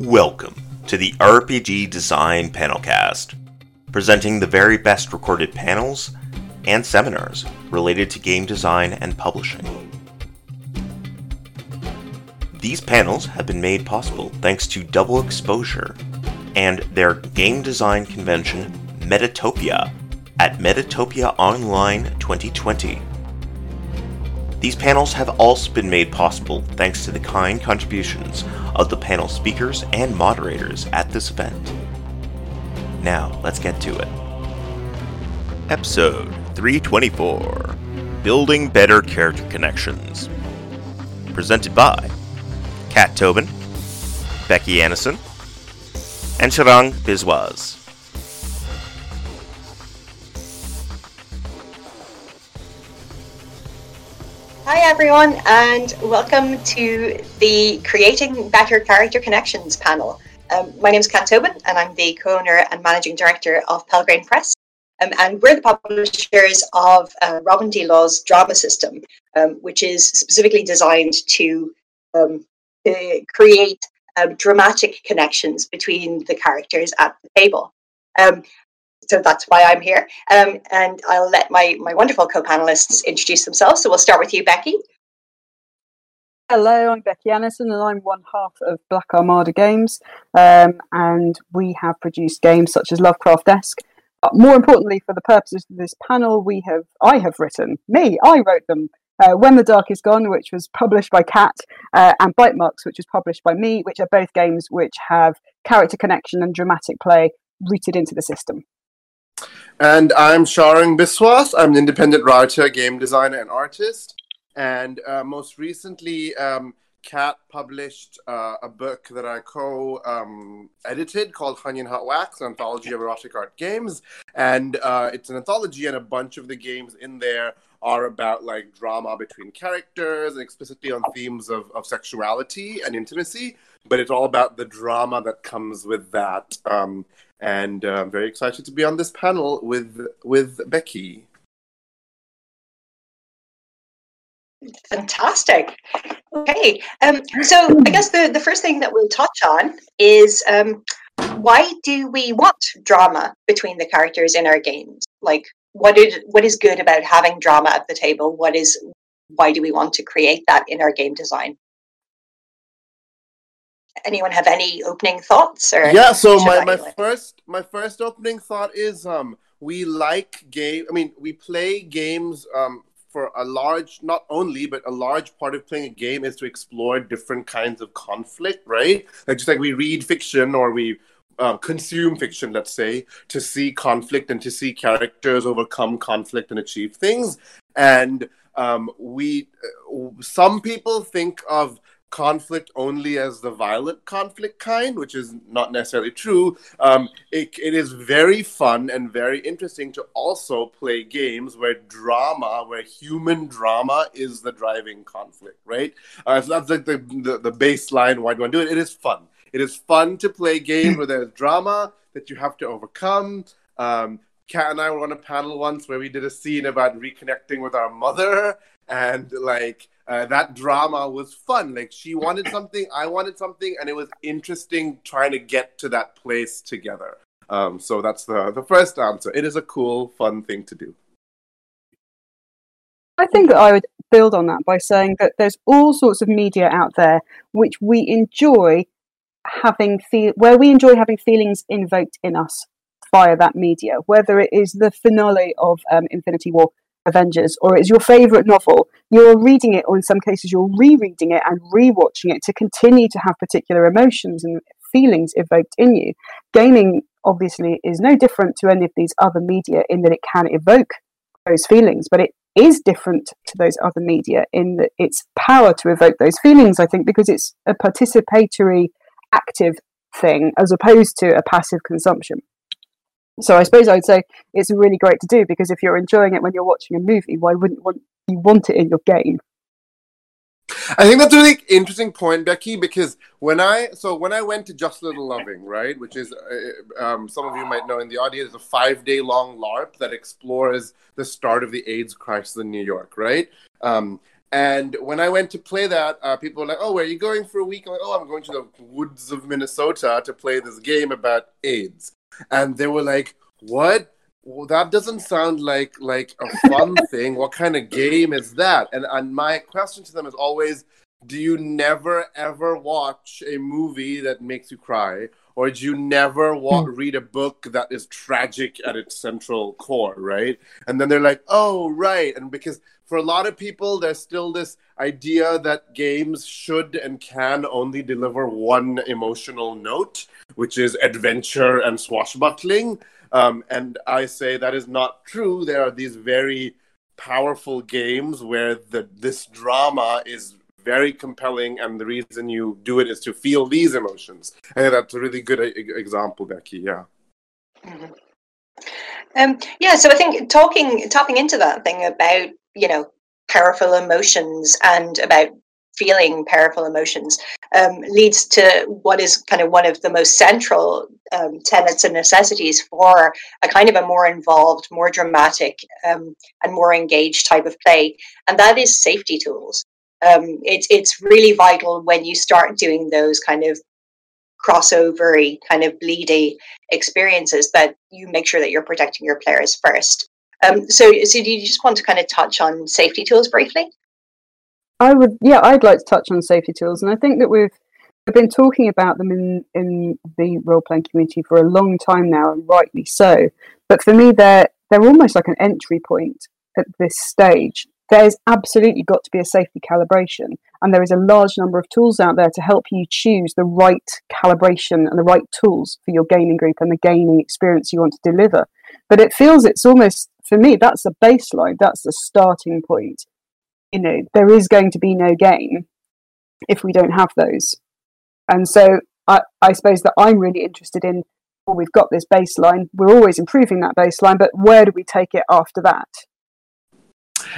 Welcome to the RPG Design Panelcast, presenting the very best recorded panels and seminars related to game design and publishing. These panels have been made possible thanks to Double Exposure and their game design convention, Metatopia, at Metatopia Online 2020. These panels have also been made possible thanks to the kind contributions of the panel speakers and moderators at this event. Now, let's get to it. Episode 324 Building Better Character Connections. Presented by Kat Tobin, Becky Annison, and Sharang Biswas. Hi, everyone, and welcome to the Creating Better Character Connections panel. Um, my name is Kat Tobin, and I'm the co owner and managing director of Pelgrane Press. Um, and we're the publishers of uh, Robin D. Law's drama system, um, which is specifically designed to, um, to create um, dramatic connections between the characters at the table. Um, so that's why I'm here. Um, and I'll let my, my wonderful co-panelists introduce themselves. So we'll start with you, Becky. Hello, I'm Becky Annison, and I'm one half of Black Armada Games. Um, and we have produced games such as Lovecraft-esque. But more importantly, for the purposes of this panel, we have I have written me. I wrote them. Uh, when the Dark is Gone, which was published by Kat, uh, and Bite Marks, which was published by me, which are both games which have character connection and dramatic play rooted into the system. And I'm Sharang Biswas. I'm an independent writer, game designer, and artist. And uh, most recently, um, Kat published uh, a book that I co um, edited called Honey and Hot Wax, an anthology of erotic art games. And uh, it's an anthology, and a bunch of the games in there are about like drama between characters and explicitly on themes of, of sexuality and intimacy. But it's all about the drama that comes with that. Um, and uh, I'm very excited to be on this panel with with Becky. Fantastic. Okay, um, so I guess the, the first thing that we'll touch on is um, why do we want drama between the characters in our games? Like, what is what is good about having drama at the table? What is why do we want to create that in our game design? Anyone have any opening thoughts or yeah so my, my first my first opening thought is um we like game i mean we play games um for a large not only but a large part of playing a game is to explore different kinds of conflict right? Like just like we read fiction or we uh, consume fiction let's say to see conflict and to see characters overcome conflict and achieve things. And um, we uh, some people think of conflict only as the violent conflict kind, which is not necessarily true. Um, it, it is very fun and very interesting to also play games where drama, where human drama is the driving conflict, right? Uh, so that's like the, the, the baseline. Why do I do it? It is fun. It is fun to play games where there's drama that you have to overcome. Um, Kat and I were on a panel once where we did a scene about reconnecting with our mother and like uh, that drama was fun. Like she wanted something, I wanted something, and it was interesting trying to get to that place together. Um, so that's the the first answer. It is a cool, fun thing to do. I think that I would build on that by saying that there's all sorts of media out there which we enjoy having feel where we enjoy having feelings invoked in us via that media, whether it is the finale of um, Infinity War Avengers or it's your favorite novel, you're reading it, or in some cases, you're rereading it and rewatching it to continue to have particular emotions and feelings evoked in you. Gaming, obviously, is no different to any of these other media in that it can evoke those feelings, but it is different to those other media in that its power to evoke those feelings, I think, because it's a participatory, active thing as opposed to a passive consumption. So I suppose I'd say it's really great to do because if you're enjoying it when you're watching a movie, why wouldn't you want it in your game? I think that's a really interesting point, Becky, because when I so when I went to Just Little Loving, right, which is uh, um, some of you might know in the audience, a five day long LARP that explores the start of the AIDS crisis in New York, right? Um, And when I went to play that, uh, people were like, "Oh, where are you going for a week?" I'm like, "Oh, I'm going to the woods of Minnesota to play this game about AIDS." And they were like, "What? Well, that doesn't sound like like a fun thing. What kind of game is that?" And and my question to them is always, "Do you never ever watch a movie that makes you cry?" Or do you never wa- Hmm. read a book that is tragic at its central core, right? And then they're like, oh, right. And because for a lot of people, there's still this idea that games should and can only deliver one emotional note, which is adventure and swashbuckling. Um, and I say that is not true. There are these very powerful games where the this drama is very compelling, and the reason you do it is to feel these emotions. Think that's a really good example, Becky. Yeah. Mhm. Um, yeah, so I think talking tapping into that thing about you know powerful emotions and about feeling powerful emotions um, leads to what is kind of one of the most central um, tenets and necessities for a kind of a more involved, more dramatic, um, and more engaged type of play, and that is safety tools. Um, it's it's really vital when you start doing those kind of crossovery, kind of bleedy experiences that you make sure that you're protecting your players first. Um, so, so do you just want to kind of touch on safety tools briefly? I would, yeah, I'd like to touch on safety tools, and I think that we've we've been talking about them in in the role playing community for a long time now, and rightly so. But for me, they're they're almost like an entry point at this stage. There's absolutely got to be a safety calibration, and there is a large number of tools out there to help you choose the right calibration and the right tools for your gaming group and the gaming experience you want to deliver. But it feels it's almost for me that's a baseline, that's the starting point you know there is going to be no game if we don't have those and so i, I suppose that i'm really interested in well we've got this baseline we're always improving that baseline but where do we take it after that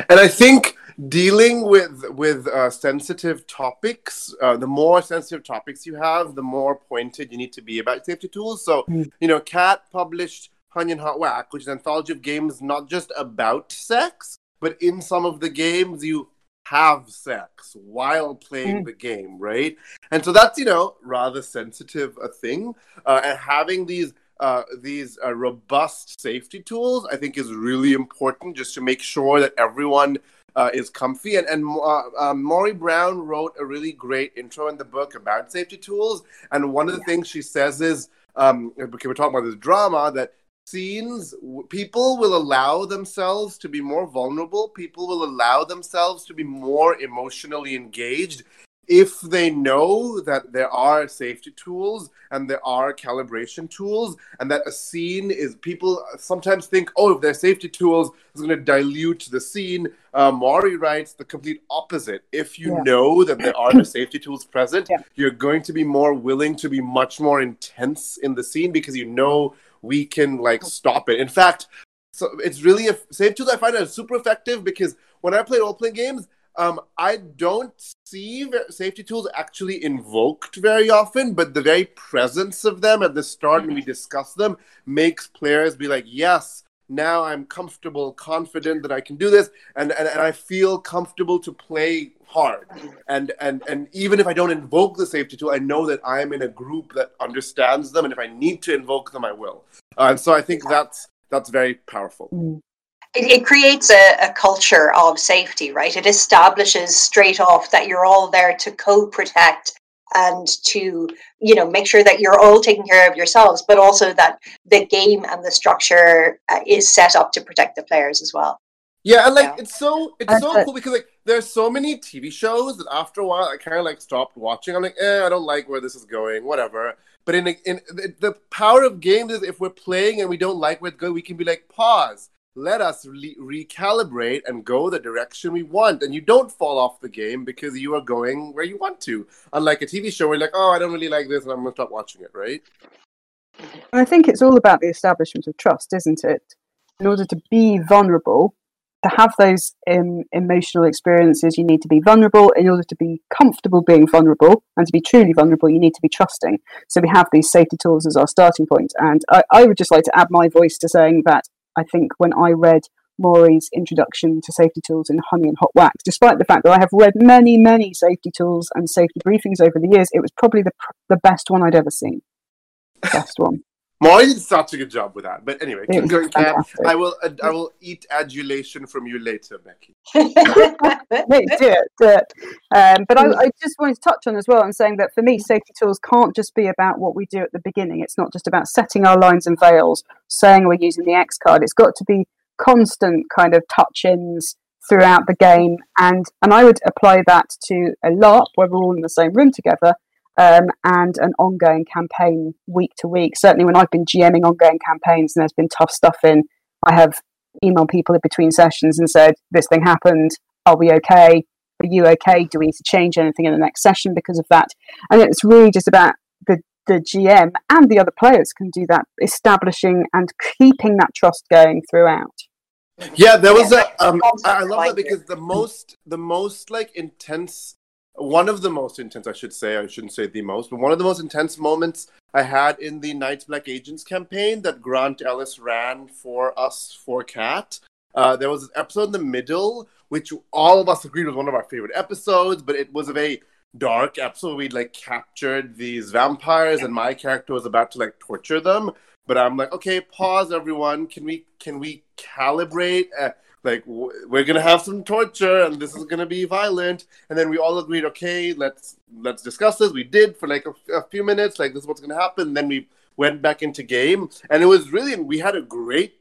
And I think dealing with with uh, sensitive topics, uh, the more sensitive topics you have, the more pointed you need to be about safety tools. So, Mm. you know, Kat published Honey and Hot Wax, which is an anthology of games not just about sex, but in some of the games you have sex while playing Mm. the game, right? And so that's you know rather sensitive a thing, uh, and having these uh, these uh, robust safety tools, I think, is really important just to make sure that everyone uh, is comfy. And, and uh, uh, Maury Brown wrote a really great intro in the book about safety tools. And one of the things she says is, um, because we're talking about this drama, that scenes, people will allow themselves to be more vulnerable, people will allow themselves to be more emotionally engaged if they know that there are safety tools and there are calibration tools and that a scene is people sometimes think oh if there's safety tools it's going to dilute the scene uh, maury writes the complete opposite if you Yeah. know that there are the safety tools present Yeah. you're going to be more willing to be much more intense in the scene because you know we can like stop it. In fact so it's really a safety tools i find are super effective because when i play role-playing games um, I don't see safety tools actually invoked very often, but the very presence of them at the start when we discuss them makes players be like, yes, now I'm comfortable, confident that I can do this, and, and, and I feel comfortable to play hard. And, and, and even if I don't invoke the safety tool, I know that I'm in a group that understands them, and if I need to invoke them, I will. Uh, and so I think that's, that's very powerful. It, it creates a, a culture of safety, right? It establishes straight off that you're all there to co-protect and to you know make sure that you're all taking care of yourselves, but also that the game and the structure uh, is set up to protect the players as well. Yeah, and like Yeah. it's so it's And so cool because like there's so many TV shows that after a while I kind of like stopped watching. I'm like, eh, I don't like where this is going, whatever. But in in the, power of games is if we're playing and we don't like where it's going, we can be like, pause, let us re- recalibrate and go the direction we want, and you don't fall off the game because you are going where you want to. Unlike a TV show where you're like, oh, I don't really like this, and I'm gonna stop watching it, right? I think it's all about the establishment of trust, isn't it? In order to be vulnerable, to have those um, emotional experiences, you need to be vulnerable. In order to be comfortable being vulnerable and to be truly vulnerable, you need to be trusting. So we have these safety tools as our starting point. And I, I would just like to add my voice to saying that I think when I read Maury's introduction to safety tools in Honey and Hot Wax. Despite the fact that I have read many, many safety tools and safety briefings over the years, it was probably the the best one I'd ever seen. Best one. Molly did such a good job with that. But anyway, keep going, Kat. I will. I will eat adulation from you later, Becky. no, do it, do it. Um, but I, I just wanted to touch on as well and saying that for me, safety tools can't just be about what we do at the beginning. It's not just about setting our lines and veils, saying we're using the X card. It's got to be constant kind of touch-ins throughout the game, and and I would apply that to a LARP where we're all in the same room together. Um, and an ongoing campaign week to week. Certainly, when I've been GMing ongoing campaigns and there's been tough stuff in, I have emailed people in between sessions and said, This thing happened. Are we okay? Are you okay? Do we need to change anything in the next session because of that? And it's really just about the, the GM and the other players can do that, establishing and keeping that trust going throughout. Yeah, there was Yeah, a. Um, I I love that because the most, the most like intense, one of the most intense, I should say, I shouldn't say the most, but one of the most intense moments I had in the Night's Black Agents campaign that Grant Ellis ran for us for Kat. Uh, there was an episode in the middle which all of us agreed was one of our favorite episodes, but it was a very dark episode. We like captured these vampires, and my character was about to like torture them. But I'm like, okay, pause, everyone. Can we can we calibrate? Uh, like we're gonna have some torture, and this is gonna be violent. And then we all agreed, okay, let's let's discuss this. We did for like a, a few minutes. Like this is what's gonna happen. then we went back into game, and it was really we had a great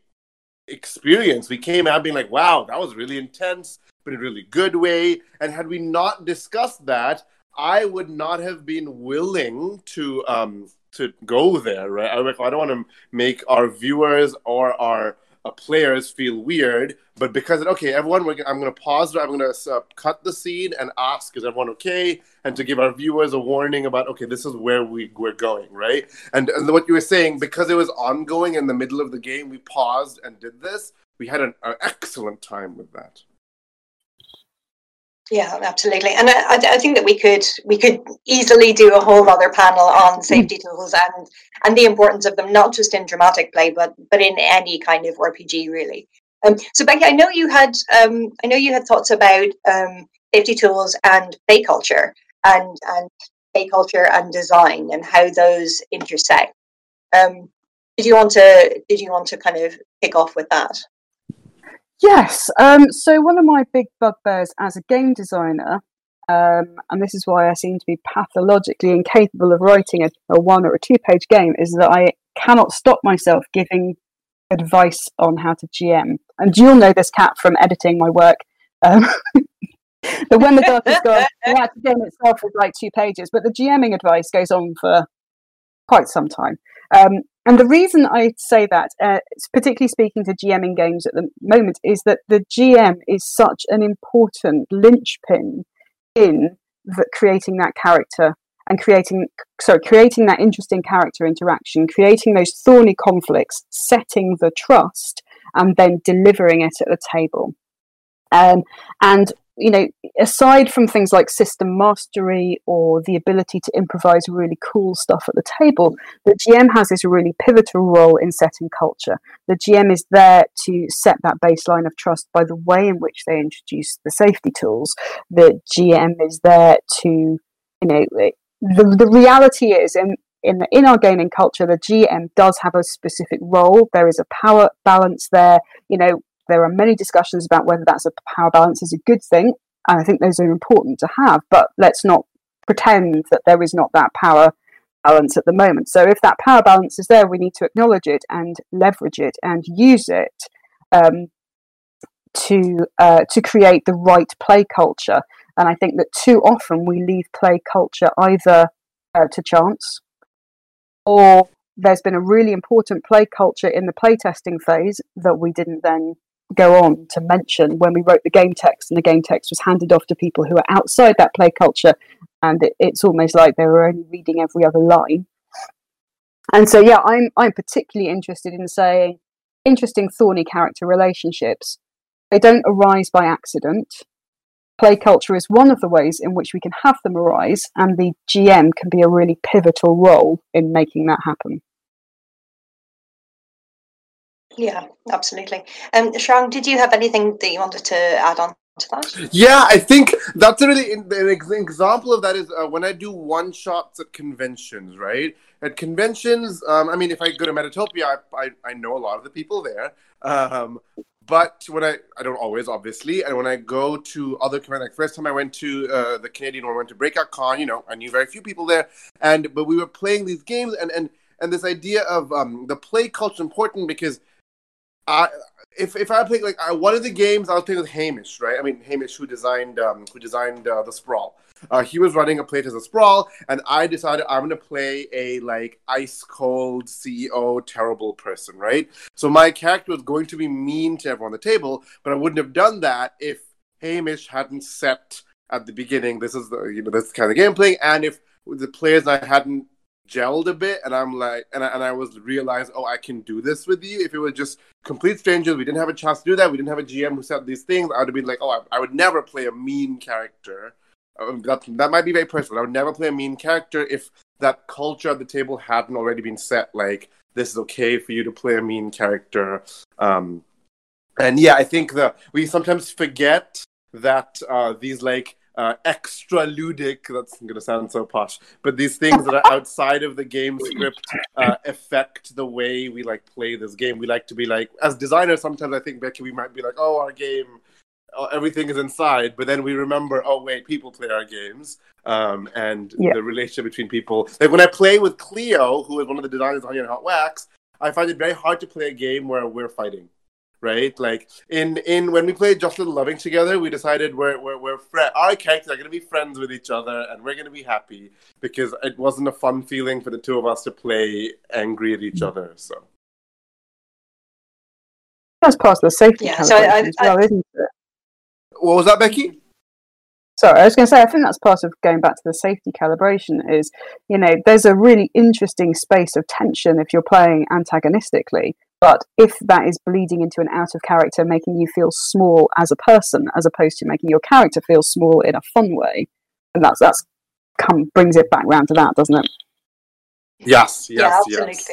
experience. We came out being like, wow, that was really intense, but in a really good way. And had we not discussed that, I would not have been willing to um to go there, right? I, I don't want to make our viewers or our players feel weird, but because okay, everyone, I'm going to pause. I'm going to uh, cut the scene and ask, is everyone okay? And to give our viewers a warning about, okay, this is where we we're going, right? And, and what you were saying, because it was ongoing in the middle of the game, we paused and did this. We had an, an excellent time with that. Yeah, absolutely, and I, I think that we could we could easily do a whole other panel on safety tools and and the importance of them, not just in dramatic play, but but in any kind of RPG, really. Um, so Becky, I know you had um, I know you had thoughts about um, safety tools and play culture and and play culture and design and how those intersect. Um, did you want to did you want to kind of kick off with that? Yes. Um, so one of my big bugbears as a game designer, um, and this is why I seem to be pathologically incapable of writing a, a one or a two page game, is that I cannot stop myself giving advice on how to GM. And you'll know this Kat from editing my work. Um, but when the dark is gone, the actual game itself is like two pages, but the GMing advice goes on for quite some time. Um, and the reason I say that, uh, particularly speaking to GMing games at the moment, is that the GM is such an important linchpin in the, creating that character and creating, sorry, creating that interesting character interaction, creating those thorny conflicts, setting the trust, and then delivering it at the table. Um, and you know, aside from things like system mastery or the ability to improvise really cool stuff at the table, the GM has this really pivotal role in setting culture. The GM is there to set that baseline of trust by the way in which they introduce the safety tools. The GM is there to, you know, the, the reality is, in, in, the, in our gaming culture, the GM does have a specific role. There is a power balance there. You know, there are many discussions about whether that's a power balance is a good thing, and I think those are important to have. But let's not pretend that there is not that power balance at the moment. So if that power balance is there, we need to acknowledge it and leverage it and use it um, to uh, to create the right play culture. And I think that too often we leave play culture either uh, to chance or there's been a really important play culture in the playtesting phase that we didn't then go on to mention when we wrote the game text and the game text was handed off to people who are outside that play culture and it, it's almost like they were only reading every other line. And so yeah i'm i'm particularly interested in saying interesting thorny character relationships. They don't arise by accident. Play culture is one of the ways in which we can have them arise and the gm can be a really pivotal role in making that happen Yeah, absolutely. Um, Sharang, did you have anything that you wanted to add on to that? Yeah, I think that's really an example of that is uh, when I do one shots at conventions, right? At conventions, um, I mean, if I go to Metatopia, I, I, I know a lot of the people there. Um, but when I I don't always obviously, and when I go to other conventions, like first time I went to uh, the Canadian one, I went to Breakout Con, you know, I knew very few people there, and but we were playing these games, and and and this idea of um, the play culture important because I if if I play like I, one of the games, I was playing with Hamish, right? I mean Hamish, who designed um, who designed uh, the Sprawl. Uh, he was running a play as a Sprawl, and I decided I'm gonna play a like ice cold CEO terrible person, right? So my character was going to be mean to everyone on the table, but I wouldn't have done that if Hamish hadn't set at the beginning. This is the you know this kind of gameplay, and if the players I hadn't gelled a bit and i'm like and I, and I was realized oh i can do this with you. If it was just complete strangers we didn't have a chance to do that. We didn't have a gm who said these things. I would have been like oh i, I would never play a mean character. Um, that, that might be very personal. I would never play a mean character if that culture at the table hadn't already been set like this is okay for you to play a mean character. Um and yeah i think that we sometimes forget that uh these like uh, extra ludic. That's going to sound so posh, but these things that are outside of the game script uh, affect the way we like play this game. We like to be like, as designers, sometimes I think Becky, we might be like, oh, our game, oh, everything is inside, but then we remember, oh wait, people play our games, um, and yeah. the relationship between people. Like when I play with Cleo, who is one of the designers on Hot Wax, I find it very hard to play a game where we're fighting right? Like in in when we played Just Little Loving together, we decided we're we're, we're fr- our characters are going to be friends with each other, and we're going to be happy because it wasn't a fun feeling for the two of us to play angry at each other. So that's part of the safety yeah, so I, I, as well, I, isn't it? What was that, Becky? Sorry, I was going to say, I think that's part of going back to the safety calibration is, you know, there's a really interesting space of tension if you're playing antagonistically but if that is bleeding into an out of character, making you feel small as a person, as opposed to making your character feel small in a fun way, and that's that's come brings it back round to that, doesn't it? Yes, yes, yeah, absolutely. Yes.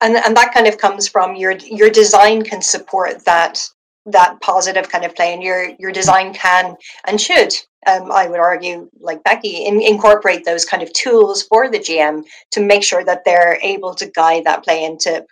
And and that kind of comes from your your design can support that that positive kind of play, and your your design can and should, um, I would argue, like Becky, in, incorporate those kind of tools for the GM to make sure that they're able to guide that play into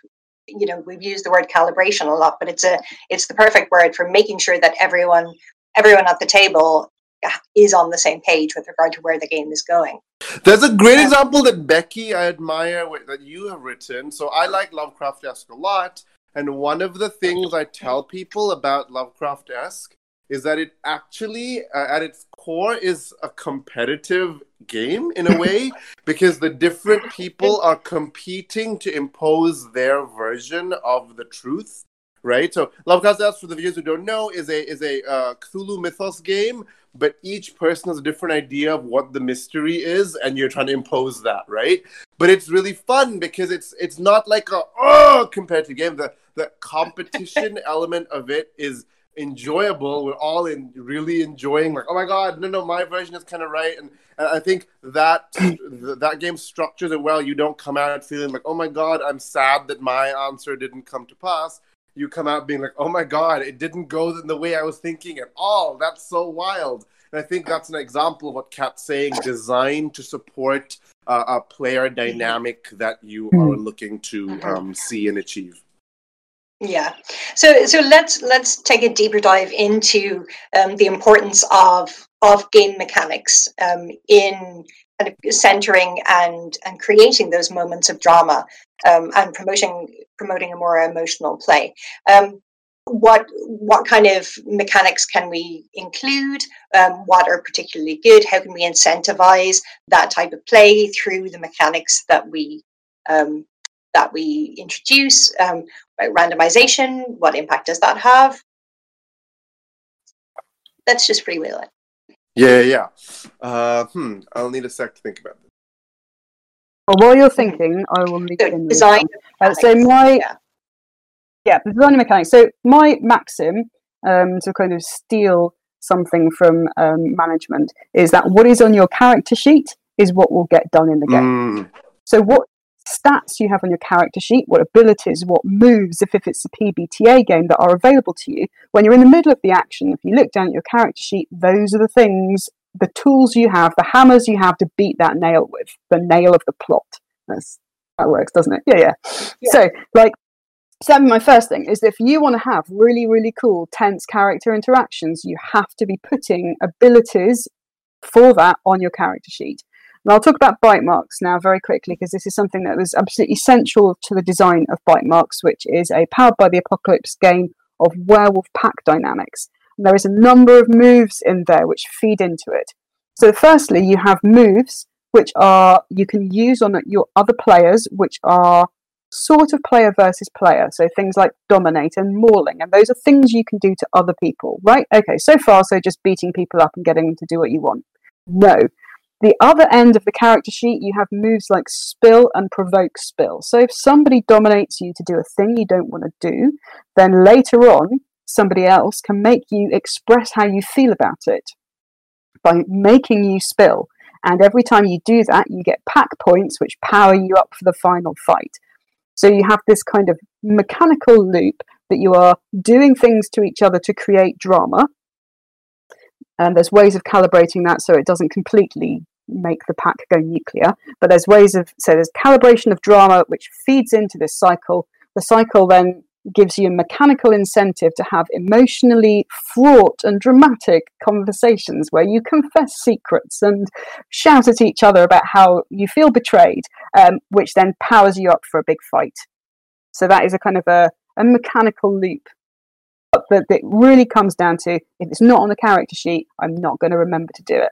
you know we've used the word calibration a lot but it's a it's the perfect word for making sure that everyone everyone at the table uh, is on the same page with regard to where the game is going. There's a great example that becky i admire that you have written. So i like lovecraft-esque a lot and one of the things i tell people about lovecraft-esque is that it actually uh, at its core is a competitive game in a way because the different people are competing to impose their version of the truth right? So lovecraft for the viewers who don't know is a is a uh, cthulhu mythos game but each person has a different idea of what the mystery is and you're trying to impose that right? But it's really fun because it's it's not like a oh competitive game. The the competition element of it is enjoyable. We're all in really enjoying like, oh my god, no, no, my version is kind of right, and, and I think that that game structures it well. You don't come out feeling like, oh my god, I'm sad that my answer didn't come to pass. You come out being like, oh my god, it didn't go in the way I was thinking at all. That's so wild. And I think that's an example of what Kat's saying, designed to support uh, a player dynamic that you are hmm. looking to um, see and achieve. Yeah. So so let's let's take a deeper dive into um, the importance of of game mechanics um, in kind of centering and and creating those moments of drama um, and promoting promoting a more emotional play. Um, what what kind of mechanics can we include? Um, what are particularly good? How can we incentivize that type of play through the mechanics that we um, that we introduce, um, randomization, what impact does that have? Let's just freewheel it. Yeah, yeah. Uh, hmm, I'll need a sec to think about this. Well, while you're thinking, I will leave so design. Uh, so my yeah. yeah, the design mechanics. So my maxim um, to kind of steal something from um, management is that what is on your character sheet is what will get done in the game. Mm. So what stats you have on your character sheet, what abilities, what moves, if, if it's a PBTA game that are available to you. When you're in the middle of the action, if you look down at your character sheet, those are the things, the tools you have, the hammers you have to beat that nail with, the nail of the plot. That's, that works, doesn't it? Yeah, yeah. yeah. So, like, so that'd be my first thing is if you want to have really, really cool, tense character interactions, you have to be putting abilities for that on your character sheet. And I'll talk about bite marks now very quickly because this is something that was absolutely central to the design of bite marks, which is a powered by the apocalypse game of werewolf pack dynamics. And there is a number of moves in there which feed into it. So, firstly, you have moves which are you can use on your other players, which are sort of player versus player. So things like dominate and mauling, and those are things you can do to other people, right? Okay, so far, so just beating people up and getting them to do what you want. No. The other end of the character sheet, you have moves like spill and provoke spill. So if somebody dominates you to do a thing you don't want to do, then later on, somebody else can make you express how you feel about it by making you spill. And every time you do that, you get pack points which power you up for the final fight. So you have this kind of mechanical loop that you are doing things to each other to create drama. And there's ways of calibrating that so it doesn't completely make the pack go nuclear. But there's ways of, so there's calibration of drama which feeds into this cycle. The cycle then gives you a mechanical incentive to have emotionally fraught and dramatic conversations where you confess secrets and shout at each other about how you feel betrayed, um, which then powers you up for a big fight. So that is a kind of a, a mechanical loop. But it really comes down to if it's not on the character sheet, I'm not going to remember to do it.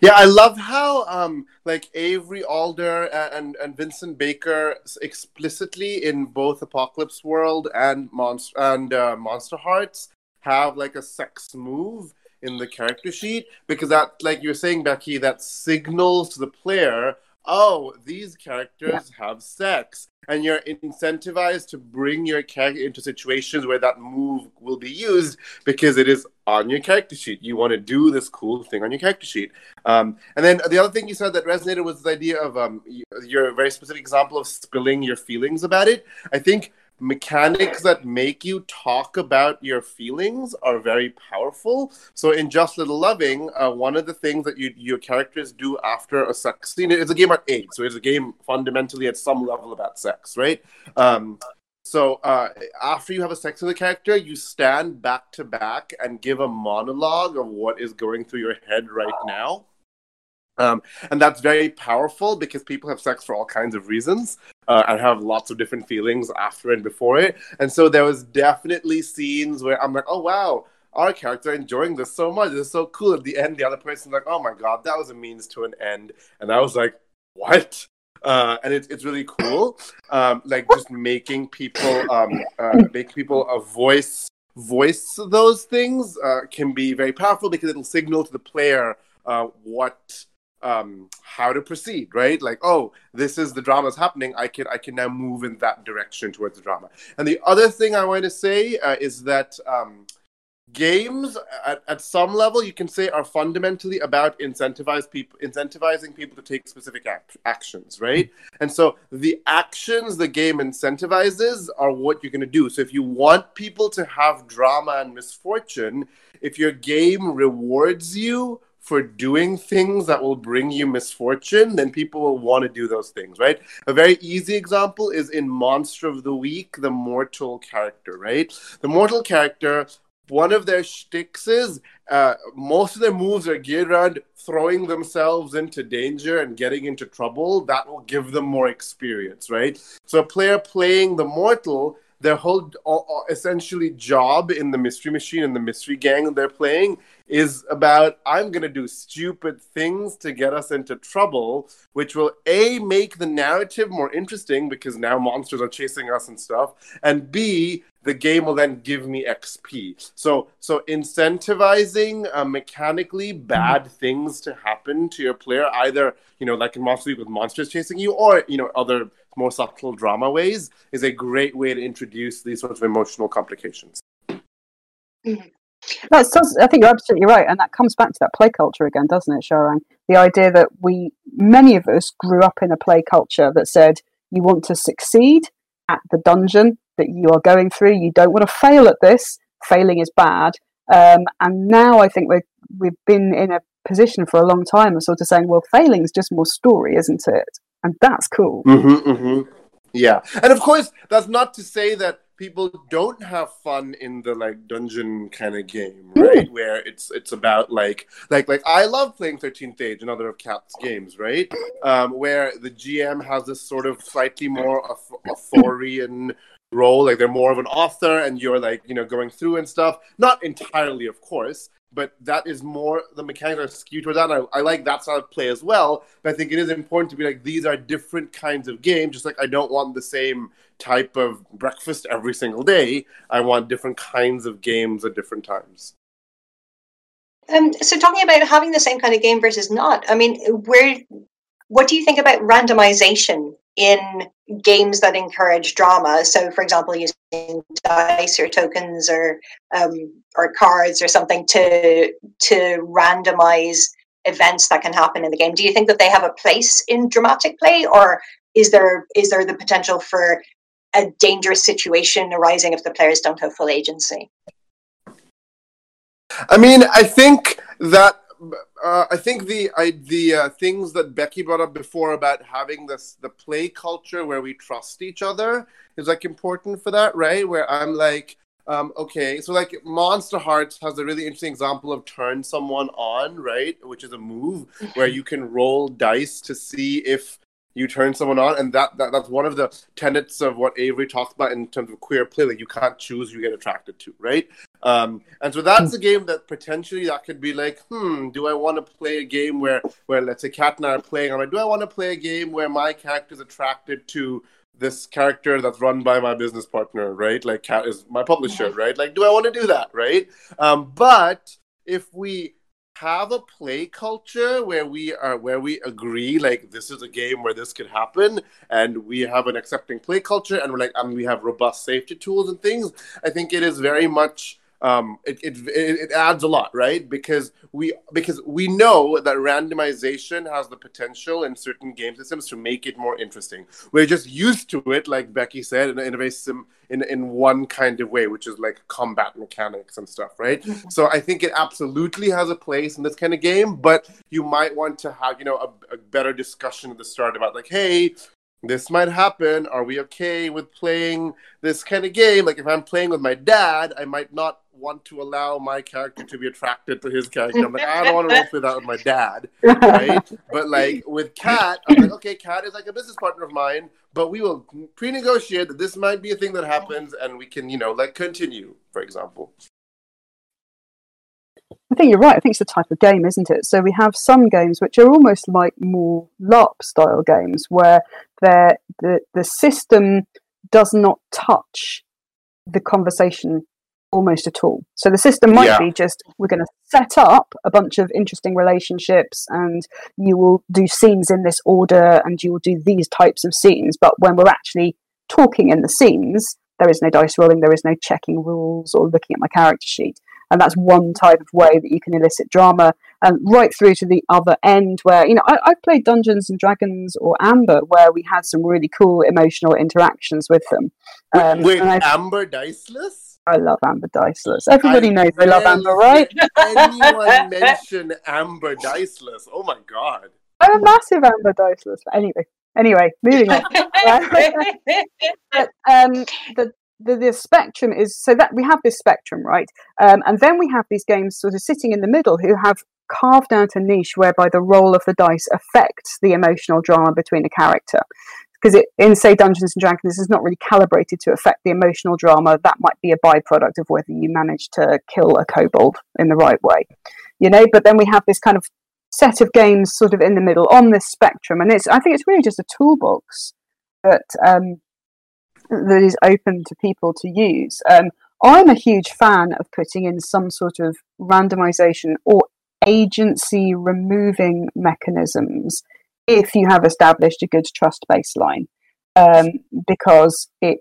Yeah, I love how um like Avery Alder and and Vincent Baker explicitly in both Apocalypse World and Monster and uh, Monster Hearts have like a sex move in the character sheet because that like you're saying Becky that signals to the player oh, these characters yeah. have sex. And you're incentivized to bring your character into situations where that move will be used because it is on your character sheet. You want to do this cool thing on your character sheet. Um, and then the other thing you said that resonated was the idea of um, your very specific example of spilling your feelings about it. I think mechanics that make you talk about your feelings are very powerful. So in Just Little Loving, uh, one of the things that you, your characters do after a sex scene, it's a game about AIDS, so it's a game fundamentally at some level about sex, right? Um, so uh, after you have a sex with a character, you stand back to back and give a monologue of what is going through your head right now. Um, and that's very powerful because people have sex for all kinds of reasons uh, and have lots of different feelings after and before it. And so there was definitely scenes where I'm like, oh wow, our character enjoying this so much. Is so cool. At the end, the other person's like, oh my god, that was a means to an end. And I was like, what? Uh, and it's it's really cool. Um, like just making people um, uh, make people a voice voice those things uh, can be very powerful because it'll signal to the player uh, what um, how to proceed, right? Like, oh, this is the drama's happening. I can I can now move in that direction towards the drama. And the other thing I want to say uh, is that um, games at, at some level you can say are fundamentally about incentivize people incentivizing people to take specific act- actions right and so the actions the game incentivizes are what you're going to do so if you want people to have drama and misfortune if your game rewards you for doing things that will bring you misfortune, then people will want to do those things, right? A very easy example is in Monster of the Week, the mortal character, right? The mortal character, one of their shticks is uh, most of their moves are geared around throwing themselves into danger and getting into trouble. That will give them more experience, right? So a player playing the mortal their whole essentially job in the mystery machine and the mystery gang they're playing is about I'm going to do stupid things to get us into trouble, which will A, make the narrative more interesting because now monsters are chasing us and stuff, and B, the game will then give me XP. So, so incentivizing uh, mechanically bad things to happen to your player, either, you know, like in Monster league with monsters chasing you, or, you know, other more subtle drama ways, is a great way to introduce these sorts of emotional complications. Mm-hmm. That's, I think you're absolutely right, and that comes back to that play culture again, doesn't it, Sharang? The idea that we, many of us, grew up in a play culture that said You want to succeed at the dungeon that you are going through. You don't want to fail at this. Failing is bad. Um, and now I think we're, we've been in a position for a long time of sort of saying, well, failing is just more story, isn't it? And that's cool. Mm-hmm, mm-hmm. Yeah. And of course, that's not to say that people don't have fun in the like dungeon kind of game, right? Mm. Where it's it's about like like like I love playing 13th Age another of Kat's games, right? Um, where the GM has this sort of slightly more authorian role, like they're more of an author, and you're like you know going through and stuff. Not entirely, of course, but that is more the mechanics are skewed towards that. I, I, like that style of play as well. But I think it is important to be like these are different kinds of games. Just like I don't want the same type of breakfast every single day. I want different kinds of games at different times. Um, so talking about having the same kind of game versus not, I mean, where, what do you think about randomization in games that encourage drama? So, for example, using dice or tokens or um, or cards or something to to randomize events that can happen in the game. Do you think that they have a place in dramatic play, or is there is there the potential for a dangerous situation arising if the players don't have full agency? I mean, I think that uh, I think the I, the uh, things that Becky brought up before about having this the play culture where we trust each other is like important for that, right? Where I'm like, um, okay, so like Monster Hearts has a really interesting example of turn someone on, right? Which is a move where you can roll dice to see if you turn someone on, and that, that that's one of the tenets of what Avery talks about in terms of queer play. Like you can't choose you get attracted to, right? Um, and so that's a game that potentially that could be like, hmm, do I want to play a game where where let's say Kat and I are playing? I'm like, do I want to play a game where my character is attracted to this character that's run by my business partner, right? Like Kat is my publisher, right? Like, do I want to do that, right? Um, but if we have a play culture where we are where we agree like this is a game where this could happen and we have an accepting play culture and we're like and we have robust safety tools and things i think it is very much um, it, it, it adds a lot, right? Because we because we know that randomization has the potential in certain game systems to make it more interesting. We're just used to it, like Becky said, in, in a very sim in in one kind of way, which is like combat mechanics and stuff, right? So I think it absolutely has a place in this kind of game, but you might want to have you know a, a better discussion at the start about like, hey, this might happen. Are we okay with playing this kind of game? Like if I'm playing with my dad, I might not want to allow my character to be attracted to his character. I'm like, I don't want to roleplay that with my dad, right? but like with Kat, I'm like, okay, Kat is like a business partner of mine, but we will pre-negotiate that this might be a thing that happens, and we can, you know, like continue, for example. I think you're right. I think it's the type of game, isn't it? So we have some games which are almost like more LARP style games where the the system does not touch the conversation almost at all. So the system might yeah. be just we're going to set up a bunch of interesting relationships and you will do scenes in this order and you will do these types of scenes. But when we're actually talking in the scenes, there is no dice rolling, there is no checking rules or looking at my character sheet. And that's one type of way that you can elicit drama, and right through to the other end, where you know I, I played Dungeons and Dragons or Amber, where we had some really cool emotional interactions with them. Um, wait, wait Amber Diceless? I love Amber Diceless. Everybody I knows I love Amber, right? anyone mention Amber Diceless? Oh my god! I'm a massive Amber Diceless. Anyway, anyway, moving on. but, um, the, the the spectrum is so that we have this spectrum, right? Um, and then we have these games sort of sitting in the middle who have carved out a niche whereby the roll of the dice affects the emotional drama between a character because in say Dungeons and Dragons, is not really calibrated to affect the emotional drama. That might be a byproduct of whether you manage to kill a kobold in the right way, you know. But then we have this kind of set of games sort of in the middle on this spectrum, and it's I think it's really just a toolbox that um, that is open to people to use. Um, I'm a huge fan of putting in some sort of randomization or agency removing mechanisms if you have established a good trust baseline, um, because it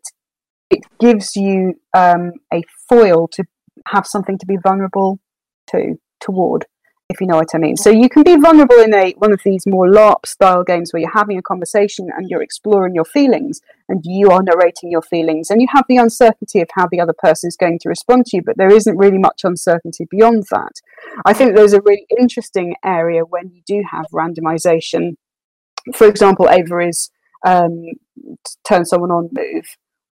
it gives you um, a foil to have something to be vulnerable to toward. If you know what I mean. So you can be vulnerable in a one of these more LARP style games where you're having a conversation and you're exploring your feelings and you are narrating your feelings and you have the uncertainty of how the other person is going to respond to you, but there isn't really much uncertainty beyond that. I think there's a really interesting area when you do have randomization. For example, Avery's um, turn someone on move,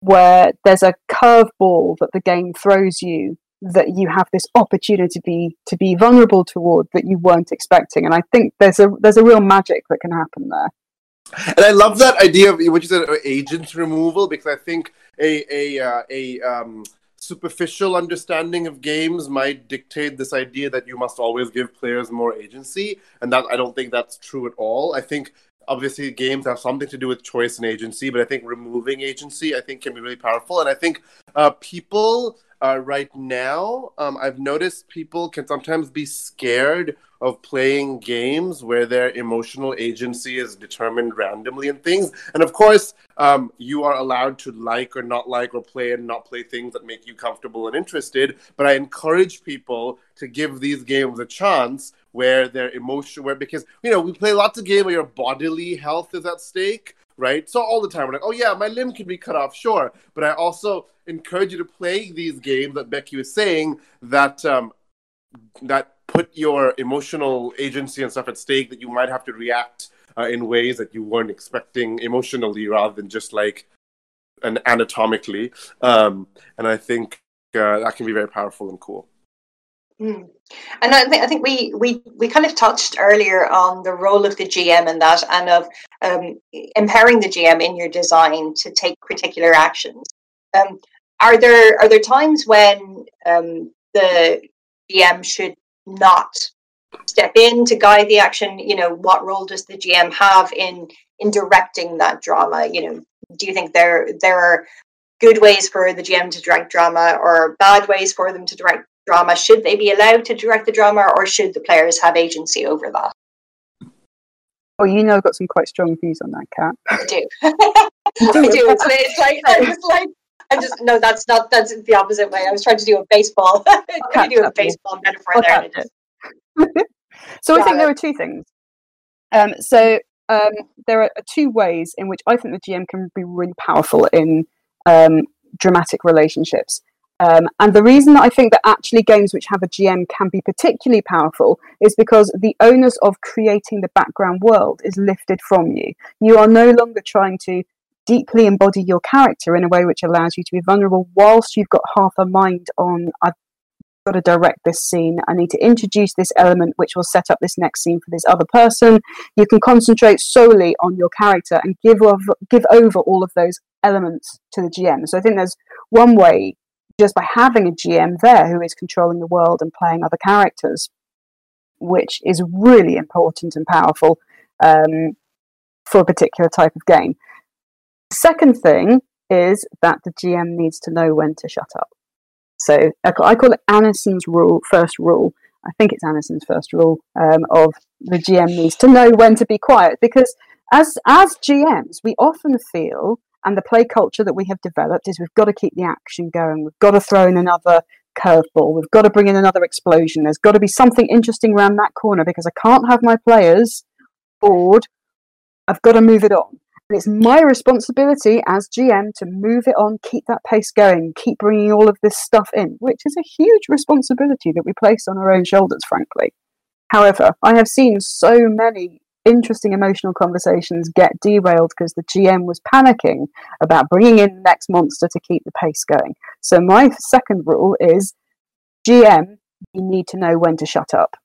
where there's a curveball that the game throws you that you have this opportunity to be to be vulnerable toward that you weren't expecting. And i think there's a there's a real magic that can happen there. And i love that idea of what you said uh, agent removal because i think a a uh, a um, superficial understanding of games might dictate this idea that you must always give players more agency. And that i don't think that's true at all. I think obviously games have something to do with choice and agency but i think removing agency i think can be really powerful. And i think uh, people uh, right now, um, I've noticed people can sometimes be scared of playing games where their emotional agency is determined randomly and things. And of course, um, you are allowed to like or not like or play and not play things that make you comfortable and interested. But I encourage people to give these games a chance where their emotion, where because you know we play lots of games where your bodily health is at stake right? So all the time we're like, oh yeah, my limb can be cut off, sure. But I also encourage you to play these games that Becky was saying that um, that put your emotional agency and stuff at stake. That you might have to react uh, in ways that you weren't expecting emotionally, rather than just like an anatomically. Um, and I think uh, that can be very powerful and cool. Mm. And I think I think we we we kind of touched earlier on the role of the GM and that, and of um, empowering the GM in your design to take particular actions. Um, are there are there times when um, the GM should not step in to guide the action? You know, what role does the GM have in in directing that drama? You know, do you think there there are good ways for the GM to direct drama or bad ways for them to direct drama? Should they be allowed to direct the drama, or should the players have agency over that? Oh, you know, I've got some quite strong views on that, Kat. I do. I do. It's, it's like I was like. I just no, that's not that's the opposite way. I was trying to do a baseball. trying to do a baseball metaphor there. so yeah, I think there are two things. Um, so um, there are two ways in which I think the GM can be really powerful in um, dramatic relationships. Um, and the reason that I think that actually games which have a GM can be particularly powerful is because the onus of creating the background world is lifted from you. You are no longer trying to deeply embody your character in a way which allows you to be vulnerable whilst you've got half a mind on, I've got to direct this scene. I need to introduce this element which will set up this next scene for this other person. You can concentrate solely on your character and give over, give over all of those elements to the GM. So I think there's one way just by having a GM there who is controlling the world and playing other characters, which is really important and powerful um, for a particular type of game. Second thing is that the GM needs to know when to shut up. So I call it Anderson's rule, first rule. I think it's Anderson's first rule um, of the GM needs to know when to be quiet because as as GMs we often feel and the play culture that we have developed is we've got to keep the action going. We've got to throw in another curveball. We've got to bring in another explosion. There's got to be something interesting around that corner because I can't have my players bored. I've got to move it on. And it's my responsibility as GM to move it on, keep that pace going, keep bringing all of this stuff in, which is a huge responsibility that we place on our own shoulders, frankly. However, I have seen so many interesting emotional conversations get derailed because the GM was panicking about bringing in the next monster to keep the pace going. So, my second rule is GM, you need to know when to shut up.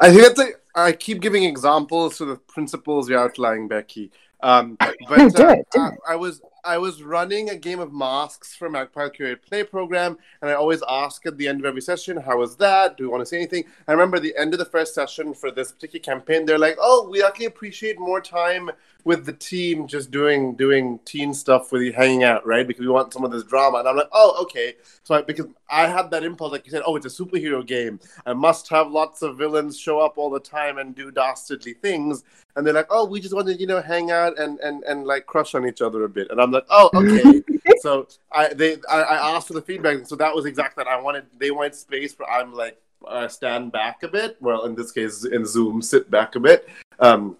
I think that's a, I keep giving examples to the principles you're outlining, Becky. Um, but do uh, it, do uh, I was I was running a game of masks for Magpie Curated Play program, and I always ask at the end of every session, "How was that? Do you want to say anything?" I remember the end of the first session for this particular campaign, they're like, "Oh, we actually appreciate more time with the team, just doing doing teen stuff with you, hanging out, right? Because we want some of this drama." And I'm like, "Oh, okay." So I, because I had that impulse, like you said, "Oh, it's a superhero game. I must have lots of villains show up all the time and do dastardly things." And they're like, "Oh, we just want to, you know, hang out and and and like crush on each other a bit." And I'm like, "Oh, okay." so I they I, I, asked for the feedback, so that was exactly that. I wanted they wanted space where I'm like uh, stand back a bit. Well, in this case, in Zoom, sit back a bit. Um,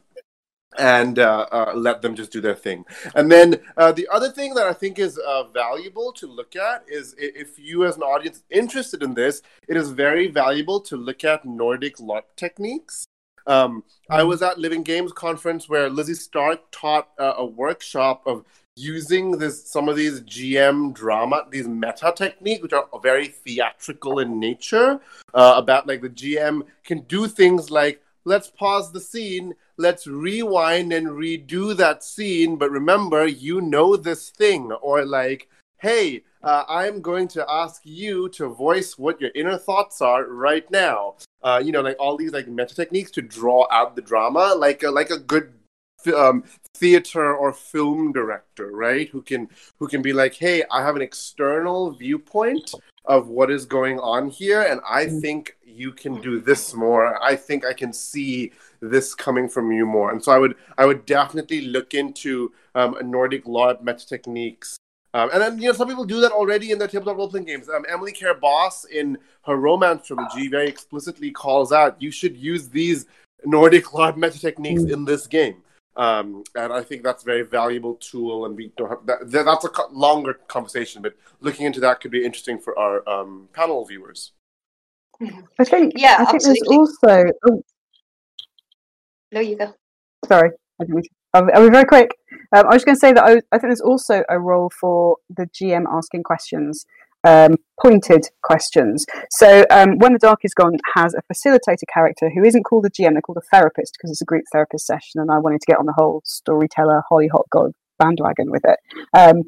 and uh, uh, let them just do their thing. And then uh, the other thing that I think is uh, valuable to look at is if you, as an audience, interested in this, it is very valuable to look at Nordic LARP techniques. Um, I was at Living Games conference where Lizzie Stark taught uh, a workshop of using this some of these GM drama, these meta techniques, which are very theatrical in nature. Uh, about like the GM can do things like let's pause the scene, let's rewind and redo that scene, but remember you know this thing, or like hey. Uh, I'm going to ask you to voice what your inner thoughts are right now. Uh, you know, like all these like meta techniques to draw out the drama, like a, like a good um, theater or film director, right? Who can who can be like, hey, I have an external viewpoint of what is going on here, and I mm. think you can do this more. I think I can see this coming from you more. And so I would I would definitely look into um, Nordic LARP meta techniques. Um, and then you know some people do that already in their tabletop role playing games. Um, Emily Care Boss in her romance trilogy very explicitly calls out you should use these Nordic LARP meta techniques mm. in this game. Um, and I think that's a very valuable tool, and we don't have that. That's a longer conversation, but looking into that could be interesting for our um, panel viewers. I think. Yeah, I think absolutely. there's also. Oh, no, you go. Sorry, I'll, I'll be very quick. Um, I was going to say that I, I, think there's also a role for the GM asking questions um, pointed questions. So um, when the dark is gone has a facilitator character who isn't called a GM, they're called a therapist because it's a group therapist session, and I wanted to get on the whole storyteller Hollyhock God bandwagon with it. Um,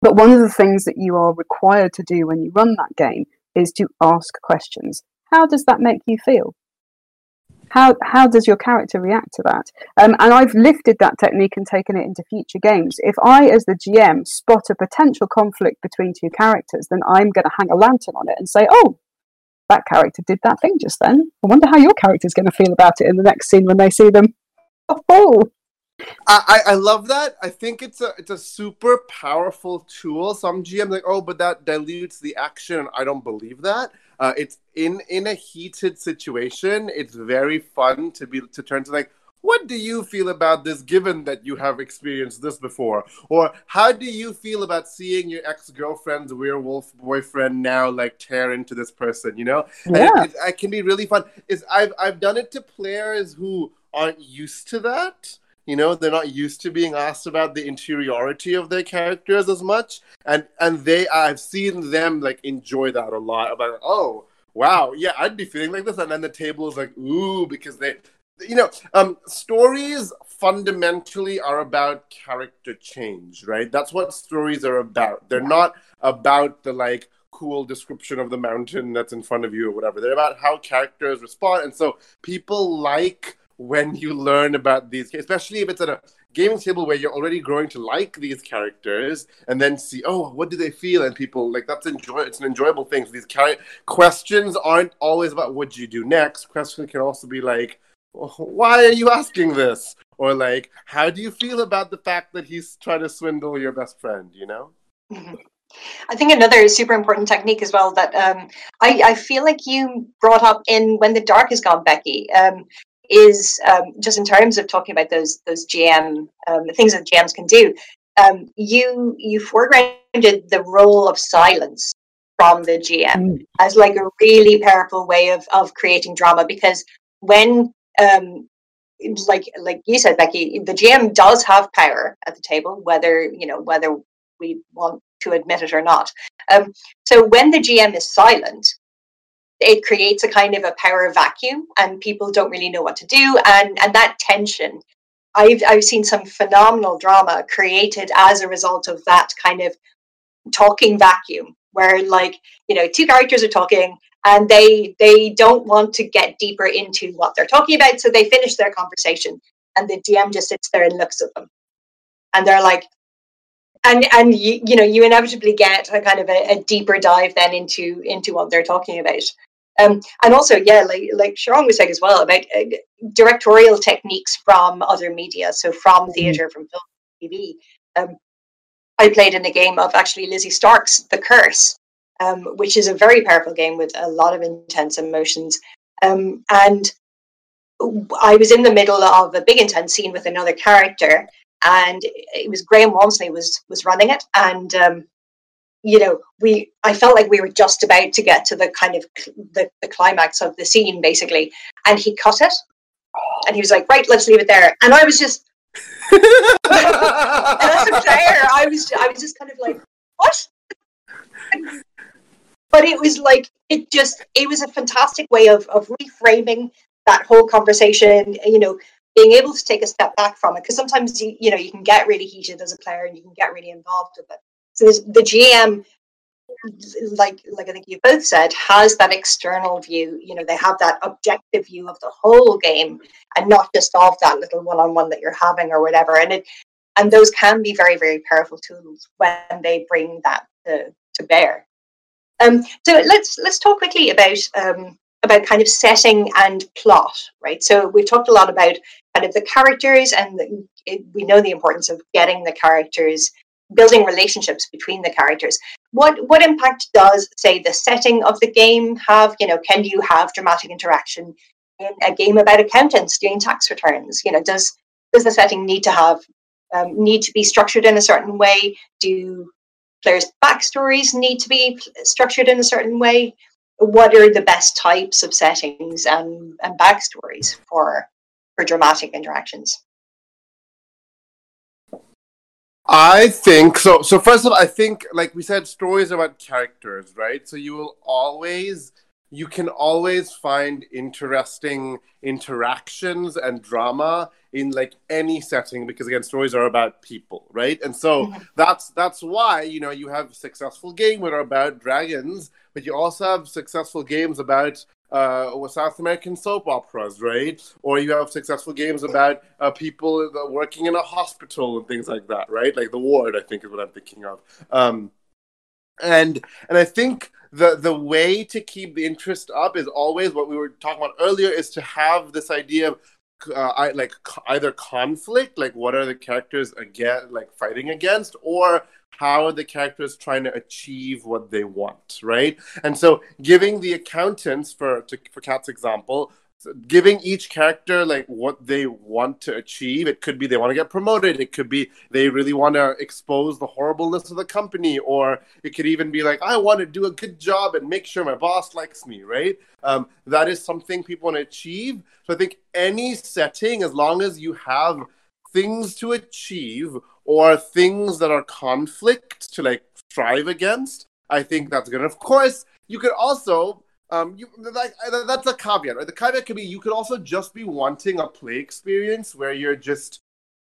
but one of the things that you are required to do when you run that game is to ask questions. How does that make you feel? How how does your character react to that? Um, and I've lifted that technique and taken it into future games. If I, as the GM, spot a potential conflict between two characters, then I'm going to hang a lantern on it and say, "Oh, that character did that thing just then. I wonder how your character is going to feel about it in the next scene when they see them." Oh. I, I love that. I think it's a it's a super powerful tool. Some GMs like, oh, but that dilutes the action. I don't believe that. Uh, it's in in a heated situation. It's very fun to be to turn to like, what do you feel about this given that you have experienced this before or how do you feel about seeing your ex-girlfriend's werewolf boyfriend now like tear into this person you know yeah. it, it, it, can be really fun is I've, I've done it to players who aren't used to that you know they're not used to being asked about the interiority of their characters as much. And and they i've seen them like enjoy that a lot about oh wow yeah i'd be feeling like this. And then the table is like ooh because they you know um stories fundamentally are about character change right? That's what stories are about. They're not about the like cool description of the mountain that's in front of you or whatever. They're about how characters respond. And so people like when you learn about these, especially if it's at a gaming table where you're already growing to like these characters, and then see, oh, what do they feel? And people like that's enjoy. It's an enjoyable thing. So these char- questions aren't always about what you do next. Questions can also be like, why are you asking this? Or like, how do you feel about the fact that he's trying to swindle your best friend? You know. Mm-hmm. I think another super important technique as well that um, I, I, feel like you brought up in When the Dark is Gone, Becky, um, is um, just in terms of talking about those those GM um, things that GMs can do. Um, you you foregrounded the role of silence from the GM mm. as like a really powerful way of of creating drama because when um, like like you said Becky the GM does have power at the table whether you know whether we want to admit it or not um, so when the GM is silent it creates a kind of a power vacuum and people don't really know what to do. And and that tension i've i've seen some phenomenal drama created as a result of that kind of talking vacuum where like you know two characters are talking and they they don't want to get deeper into what they're talking about. So they finish their conversation and the dm just sits there and looks at them. And they're like and and you, you know you inevitably get a kind of a, a, deeper dive then into into what they're talking about um, and also yeah like like Sharang was saying as well about uh, directorial techniques from other media so from mm-hmm. theater from film tv um, i played in a game of actually lizzie stark's the curse um, which is a very powerful game with a lot of intense emotions. Um, and I was in the middle of a big intense scene with another character, and it was Graham Walmsley was was running it, and um, you know we I felt like we were just about to get to the kind of the, the climax of the scene basically, and he cut it, and he was like, right, let's leave it there, and I was just. and as a player, I was I was just kind of like, what? but it was like it just it was a fantastic way of of reframing that whole conversation you know being able to take a step back from it because sometimes you you know you can get really heated as a player and you can get really involved with it. So the gm like like i think you both said has that external view you know they have that objective view of the whole game and not just of that little one-on-one that you're having or whatever. And it and those can be very very powerful tools when they bring that to, to bear. Um, so let's let's talk quickly about um, about kind of setting and plot, right? So we've talked a lot about kind of the characters, and the, it, we know the importance of getting the characters, building relationships between the characters. What what impact does say the setting of the game have? You know, can you have dramatic interaction in a game about accountants doing tax returns? You know, does does the setting need to have um, need to be structured in a certain way? Do players' backstories need to be structured in a certain way? what are the best types of settings and, and backstories for for dramatic interactions? I think so. So first of all, I think like we said, stories are about characters, right? So you will always you can always find interesting interactions and drama in like any setting because again stories are about people right and so mm-hmm. that's that's why you know you have successful games that are about dragons but you also have successful games about uh, South American soap operas, right? Or you have successful games about uh, people working in a hospital and things like that, right? Like the ward, I think, is what I'm thinking of. Um, and and I think the the way to keep the interest up is always what we were talking about earlier is to have this idea of uh, I, like either conflict, like what are the characters again like fighting against, or how are the characters trying to achieve what they want, right? And so, giving the accountants for to, for Kat's example, giving each character like what they want to achieve. It could be they want to get promoted. It could be they really want to expose the horribleness of the company, or it could even be like I want to do a good job and make sure my boss likes me. Right? Um, that is something people want to achieve. So I think any setting, as long as you have things to achieve or things that are conflict to like strive against, I think that's good. And of course, you could also um, you like that's a caveat, right? The caveat could be you could also just be wanting a play experience where you're just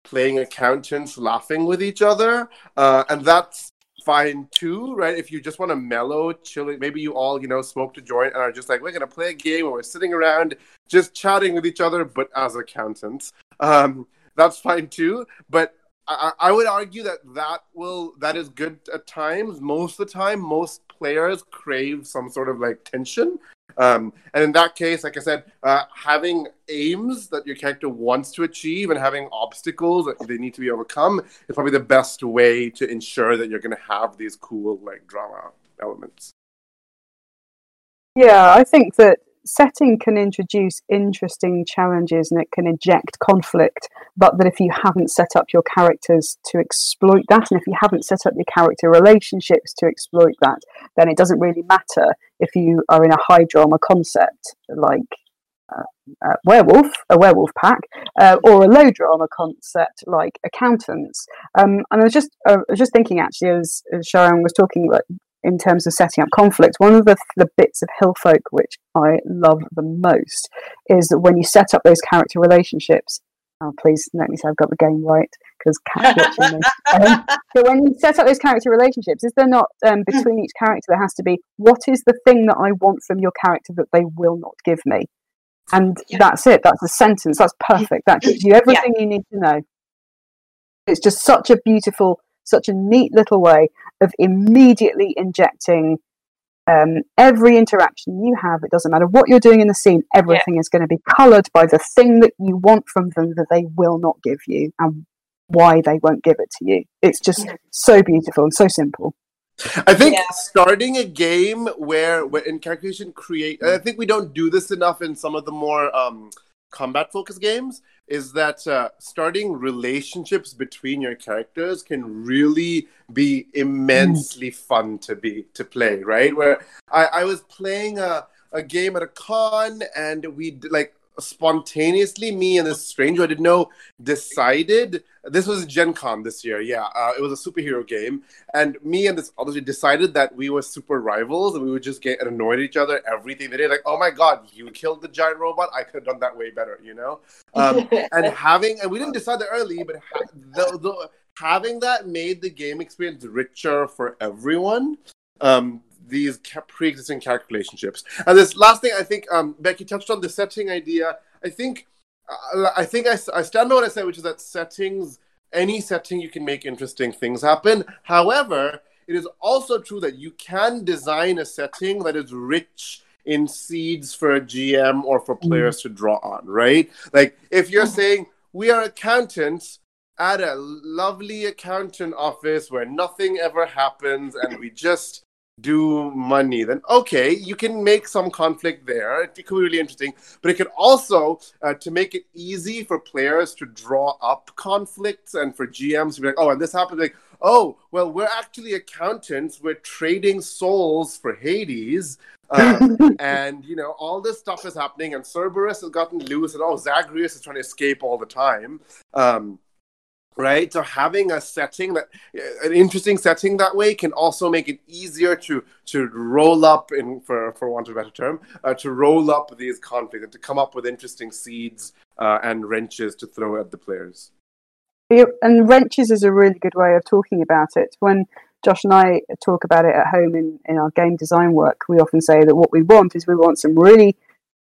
playing accountants, laughing with each other, uh, and that's fine too, right? If you just want to mellow, chilling, maybe you all you know smoke a joint and are just like we're gonna play a game where we're sitting around just chatting with each other, but as accountants, um, that's fine too. But I, I would argue that that will that is good at times. Most of the time, most players crave some sort of like tension. Um, and in that case, like I said, uh, having aims that your character wants to achieve and having obstacles that they need to be overcome is probably the best way to ensure that you're going to have these cool like drama elements. Yeah, I think that setting can introduce interesting challenges and it can inject conflict, but that if you haven't set up your characters to exploit that, and if you haven't set up your character relationships to exploit that, then it doesn't really matter if you are in a high drama concept like uh, werewolf, a werewolf pack, uh, or a low drama concept like accountants. Um, and I was just, I was just thinking actually, as, as Sharang was talking about in terms of setting up conflict, one of the, the bits of Hillfolk which I love the most is that when you set up those character relationships, oh, please let me say I've got the game right because Kat's watching me. Um, but when you set up those character relationships, is there not um, between each character there has to be what is the thing that I want from your character that they will not give me? And yeah. that's it. That's a sentence. That's perfect. That gives you everything yeah. you need to know. It's just such a beautiful such a neat little way of immediately injecting um, every interaction you have. It doesn't matter what you're doing in the scene, everything yeah. is going to be coloured by the thing that you want from them that they will not give you and why they won't give it to you. It's just so beautiful and so simple. I think Yeah. starting a game where, where in calculation create, I think we don't do this enough in some of the more um, combat focused games. Is that uh, starting relationships between your characters can really be immensely fun to be to play, right? Where I, I was playing a, a game at a con and we like spontaneously me and this stranger I didn't know decided this was Gen Con this year, yeah. Uh, it was a superhero game, and me and this other decided that we were super rivals and we would just get annoyed at each other everything they did. Like, oh my god, you killed the giant robot! I could have done that way better, you know. Um, and having and we didn't decide that early, but ha- the, the, having that made the game experience richer for everyone. Um, these pre-existing character relationships. And this last thing, I think um, Becky touched on the setting idea. I think, uh, I think I, I stand by what I said, which is that settings, any setting, you can make interesting things happen. However, it is also true that you can design a setting that is rich in seeds for a GM or for players to draw on, right? Like if you're saying we are accountants at a lovely accountant office where nothing ever happens and we just do money, then okay, you can make some conflict there. It could be really interesting, but it could also uh, to make it easy for players to draw up conflicts and for GMs to be like, oh, and this happened, like, oh, well, we're actually accountants. We're trading souls for Hades. Uh, and you know all this stuff is happening, and Cerberus has gotten loose, and oh, Zagreus is trying to escape all the time. Um, right so having a setting that an interesting setting that way can also make it easier to to roll up in for for want of a better term uh, to roll up these conflicts and to come up with interesting seeds uh, and wrenches to throw at the players and wrenches is a really good way of talking about it. When Josh and I talk about it at home in, in our game design work, we often say that what we want is we want some really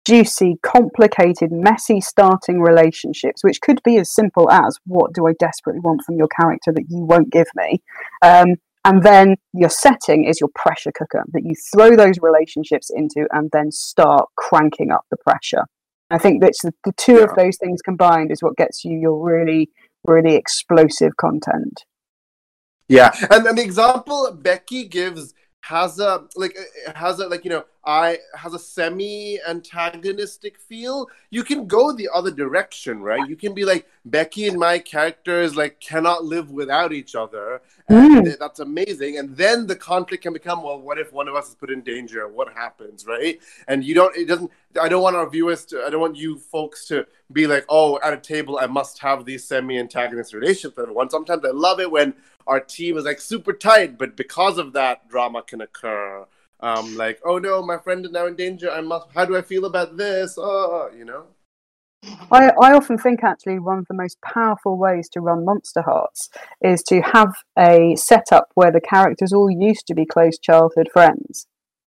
juicy, complicated, messy starting relationships, which could be as simple as what do I desperately want from your character that you won't give me? Um, and then your setting is your pressure cooker that you throw those relationships into and then start cranking up the pressure. I think that's the, the two of those things combined is what gets you your really, really explosive content. Yeah, and, and the example Becky gives has a like has a like you know I has a semi antagonistic feel. You can go the other direction, right? You can be like Becky and my characters like cannot live without each other, and Mm. that's amazing. And then the conflict can become, well, what if one of us is put in danger? What happens, right? And you don't. It doesn't. I don't want our viewers to. I don't want you folks to be like, oh, at a table, I must have these semi antagonist relationships with everyone. Sometimes I love it when our team is like super tight, but because of that, drama can occur. Um, like, oh no, my friend is now in danger. I must. How do I feel about this? Oh, you know. I, I often think actually one of the most powerful ways to run Monsterhearts is to have a setup where the characters all used to be close childhood friends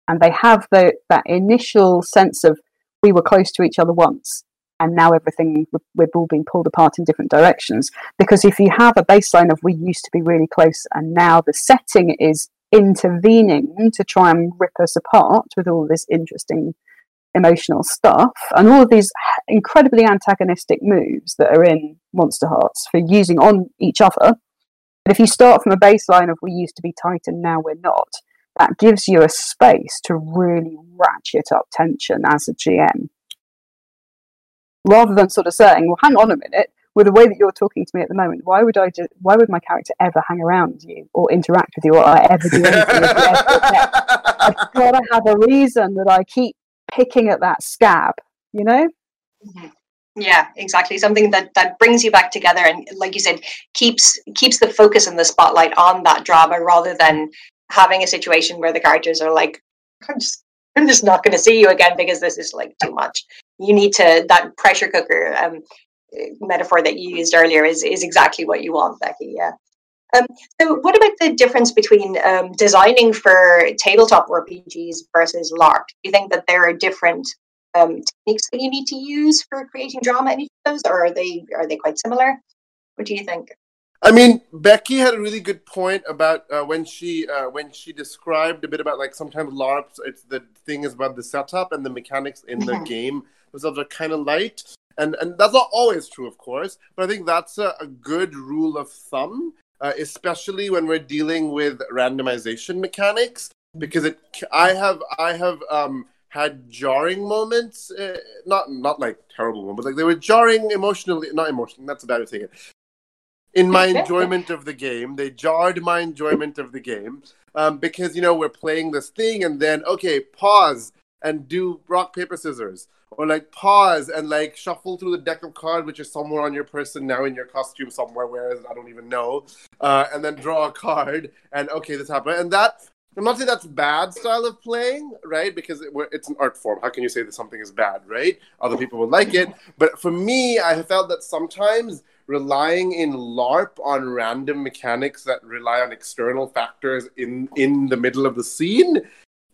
and they have the, that initial sense of we were close to each other once and now everything we're all being pulled apart in different directions because if you have a baseline of we used to be really close and now the setting is intervening to try and rip us apart with all this interesting emotional stuff and all of these incredibly antagonistic moves that are in Monsterhearts for using on each other. But if you start from a baseline of we used to be tight and now we're not, that gives you a space to really ratchet up tension as a GM. Rather than sort of saying, well, hang on a minute, with the way that you're talking to me at the moment, why would I just, why would my character ever hang around you or interact with you or I ever do anything with you ever? I've got to have a reason that I keep picking at that scab, you know? Mhm. Yeah, exactly. Something that that brings you back together and, like you said, keeps keeps the focus and the spotlight on that drama rather than having a situation where the characters are like, "I'm just, I'm just not going to see you again because this is like too much." You need to that pressure cooker um, metaphor that you used earlier is is exactly what you want, Becky. Yeah. Um, so, what about the difference between um, designing for tabletop RPGs versus LARP? Do you think that there are different um, techniques that you need to use for creating drama in each of those, or are they are they quite similar? What do you think? I mean, Becky had a really good point about uh, when she uh, when she described a bit about like sometimes LARPs. It's the thing is about the setup and the mechanics in the Mhm. game themselves are kind of light, and and that's not always true, of course. But I think that's a, a good rule of thumb. uh, especially when we're dealing with randomization mechanics, because it I have I have um, had jarring moments, uh, not not like terrible moments, like they were jarring emotionally, not emotionally. That's a bad way to say it. In my enjoyment of the game, they jarred my enjoyment of the game um, because you know we're playing this thing and then okay, pause and do rock paper scissors. Or like pause and like shuffle through the deck of cards which is somewhere on your person now in your costume somewhere where i don't even know uh, and then draw a card and okay this happened. And that i'm not saying that's bad style of playing right? Because it, it's an art form. How can you say that something is bad right? Other people would like it. But for me i have felt that sometimes relying in larp on random mechanics that rely on external factors in in the middle of the scene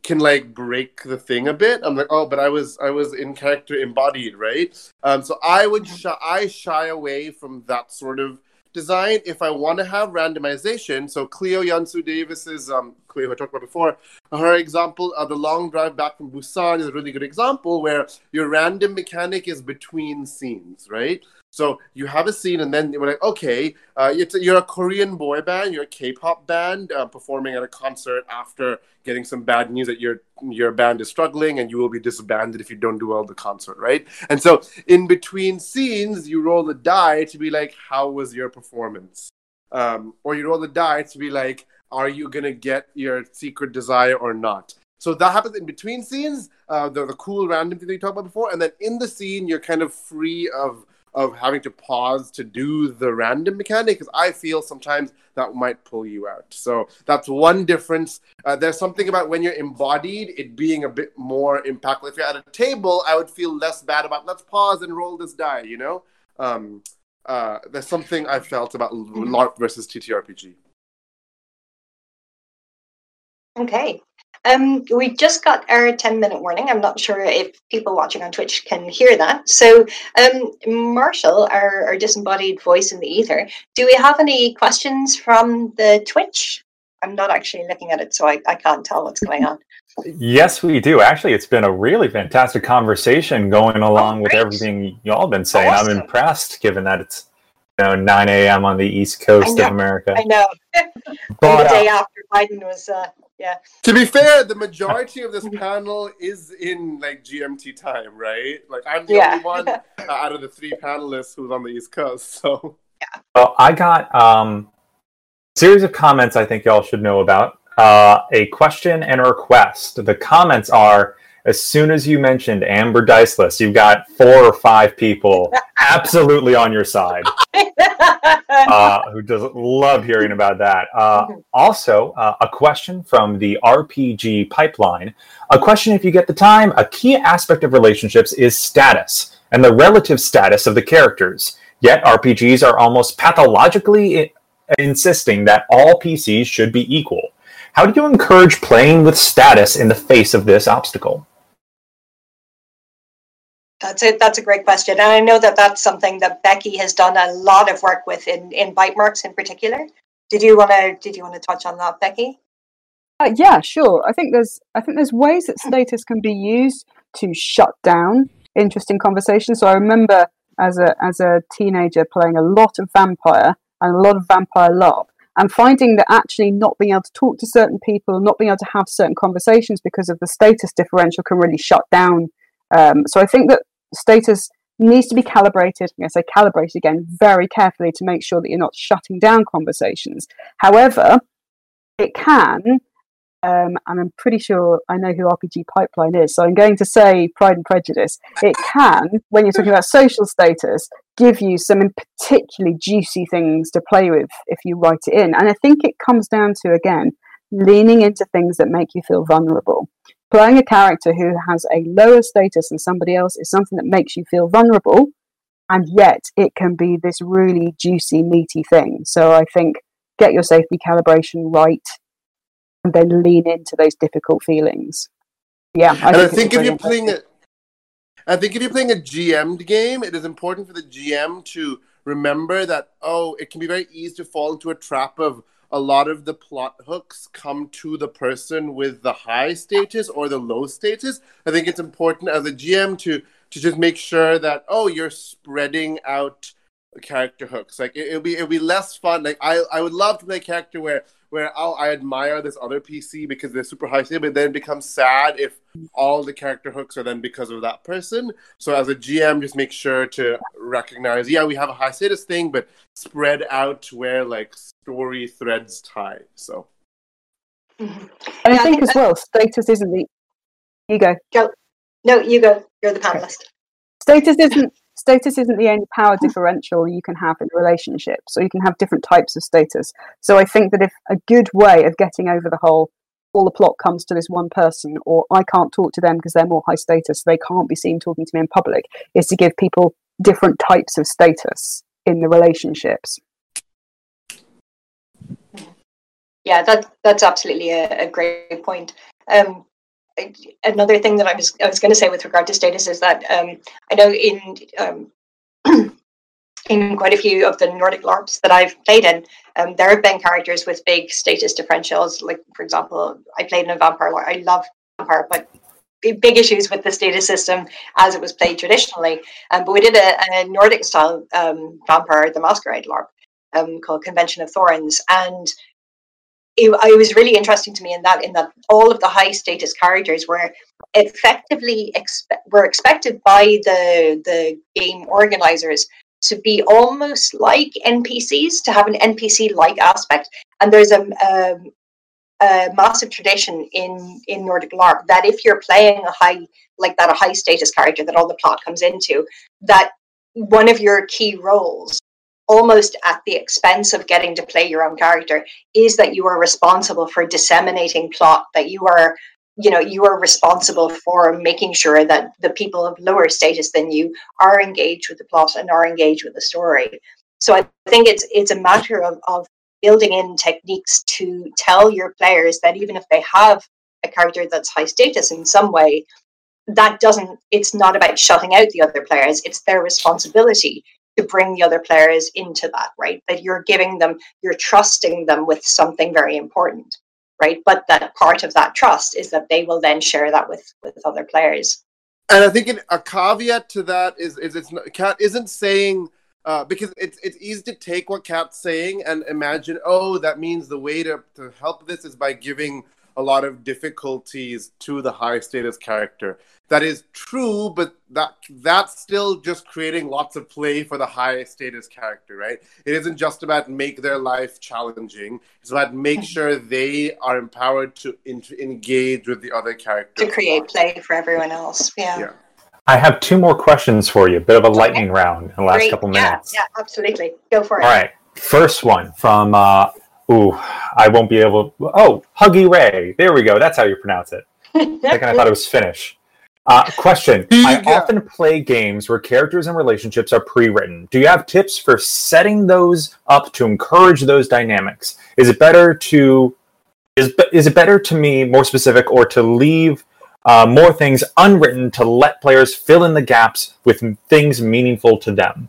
can like break the thing a bit. I'm like, oh, but I was I was in character embodied, right? Um, so I would shy, I shy away from that sort of design if I want to have randomization. So Clio Yun-su Davis's um, Clio I talked about before, her example of the long drive back from Busan is a really good example where your random mechanic is between scenes, right? So you have a scene, and then we're like, okay, uh, you're a Korean boy band, you're a K-pop band uh, performing at a concert after getting some bad news that your your band is struggling, and you will be disbanded if you don't do well at the concert, right? And so in between scenes, you roll the die to be like, how was your performance? Um, or you roll the die to be like, are you gonna get your secret desire or not? So that happens in between scenes, uh, the, the cool random thing that you talked about before, and then in the scene, you're kind of free of of having to pause to do the random mechanic because I feel sometimes that might pull you out. So that's one difference. Uh, there's something about when you're embodied, it being a bit more impactful. If you're at a table, I would feel less bad about let's pause and roll this die, you know? Um, uh, there's something I felt about LARP versus TTRPG. Okay. Um, we just got our 10 minute warning. I'm not sure if people watching on Twitch can hear that. So, um, Marshall, our, our disembodied voice in the ether, do we have any questions from the Twitch? I'm not actually looking at it, so I, I can't tell what's going on. Yes, we do. Actually, it's been a really fantastic conversation going along oh, with everything y'all been saying. Awesome. I'm impressed given that it's you know 9 a.m. on the East Coast of America. I know. but, the day uh, after Biden was uh, yeah. To be fair, the majority of this panel is in like GMT time, right? Like I'm the yeah. only one uh, out of the three panelists who's on the East Coast. So yeah. Well, I got um, a series of comments. I think y'all should know about uh, a question and a request. The comments are as soon as you mentioned Amber Diceless, you've got four or five people absolutely on your side uh, who love hearing about that. Uh, also, uh, a question from the RPG pipeline. A question, if you get the time, a key aspect of relationships is status and the relative status of the characters. Yet, RPGs are almost pathologically I- insisting that all PCs should be equal. How do you encourage playing with status in the face of this obstacle? That's it. That's a great question, and I know that that's something that Becky has done a lot of work with in in bite marks in particular. Did you want to Did you want to touch on that, Becky? Uh, yeah, sure. I think there's I think there's ways that status can be used to shut down interesting conversations. So I remember as a as a teenager playing a lot of vampire and a lot of vampire love and finding that actually not being able to talk to certain people, not being able to have certain conversations because of the status differential can really shut down um, so I think that status needs to be calibrated. I say calibrated again very carefully to make sure that you're not shutting down conversations. However, it can, um, and I'm pretty sure I know who RPG Pipeline is, so I'm going to say Pride and Prejudice. It can, when you're talking about social status, give you some particularly juicy things to play with if you write it in. And I think it comes down to, again, leaning into things that make you feel vulnerable playing a character who has a lower status than somebody else is something that makes you feel vulnerable and yet it can be this really juicy meaty thing. So i think get your safety calibration right and then lean into those difficult feelings. Yeah I and think i think if you're playing it i think if you're playing a gm'd game it is important for the gm to remember that oh it can be very easy to fall into a trap of a lot of the plot hooks come to the person with the high status or the low status. I think it's important as a GM to to just make sure that oh you're spreading out character hooks. Like it, will be it'll be less fun. Like I I would love to play a character where where oh, I admire this other PC because they're super high stakes, but then it becomes sad if all the character hooks are then because of that person. So as a GM, just make sure to recognize, yeah, we have a high status thing, but spread out to where like story threads tie. So. Mm-hmm. And I think as well, status isn't the. You go. Go. No, you go. You're the panelist. Status isn't status isn't the only power differential you can have in relationships, so you can have different types of status. So I think that if a good way of getting over the whole all the plot comes to this one person, or I can't talk to them because they're more high status, they can't be seen talking to me in public, is to give people different types of status in the relationships. Yeah, that that's absolutely a, a great point. Um, another thing that I was I was going to say with regard to status is that um, I know in um, in quite a few of the Nordic LARPs that I've played in, um, there have been characters with big status differentials. Like for example, I played in a vampire. LARP. I love vampire, but big issues with the status system as it was played traditionally. Um, but we did a, a Nordic style um, vampire, the Masquerade LARP, um, called Convention of Thorns, and it, it, was really interesting to me in that in that all of the high status characters were effectively expe- were expected by the the game organizers to be almost like NPCs to have an NPC like aspect. And there's a, a, a massive tradition in in Nordic LARP that if you're playing a high like that a high status character that all the plot comes into that one of your key roles almost at the expense of getting to play your own character is that you are responsible for disseminating plot that you are you know you are responsible for making sure that the people of lower status than you are engaged with the plot and are engaged with the story. So i think it's it's a matter of, of building in techniques to tell your players that even if they have a character that's high status in some way that doesn't it's not about shutting out the other players it's their responsibility to bring the other players into that, right? That you're giving them, you're trusting them with something very important, right? But that part of that trust is that they will then share that with with other players. And I think a caveat to that is is it's Kat isn't saying uh, because it's it's easy to take what Kat's saying and imagine oh that means the way to to help this is by giving a lot of difficulties to the high status character. That is true, but that that's still just creating lots of play for the high status character, right? It isn't just about make their life challenging. It's about make sure they are empowered to in- engage with the other characters to create play for everyone else. Yeah. yeah. I have two more questions for you. A bit of a lightning okay. round in the last Great. couple minutes. Yeah, yeah, absolutely. Go for it. All right. First one from uh, Ooh, I won't be able. Oh, Huggy Ray. There we go. That's how you pronounce it. Second, I thought it was Finnish. Uh, question: I often play games where characters and relationships are pre-written. Do you have tips for setting those up to encourage those dynamics? Is it better to is is it better to me more specific, or to leave uh, more things unwritten to let players fill in the gaps with things meaningful to them?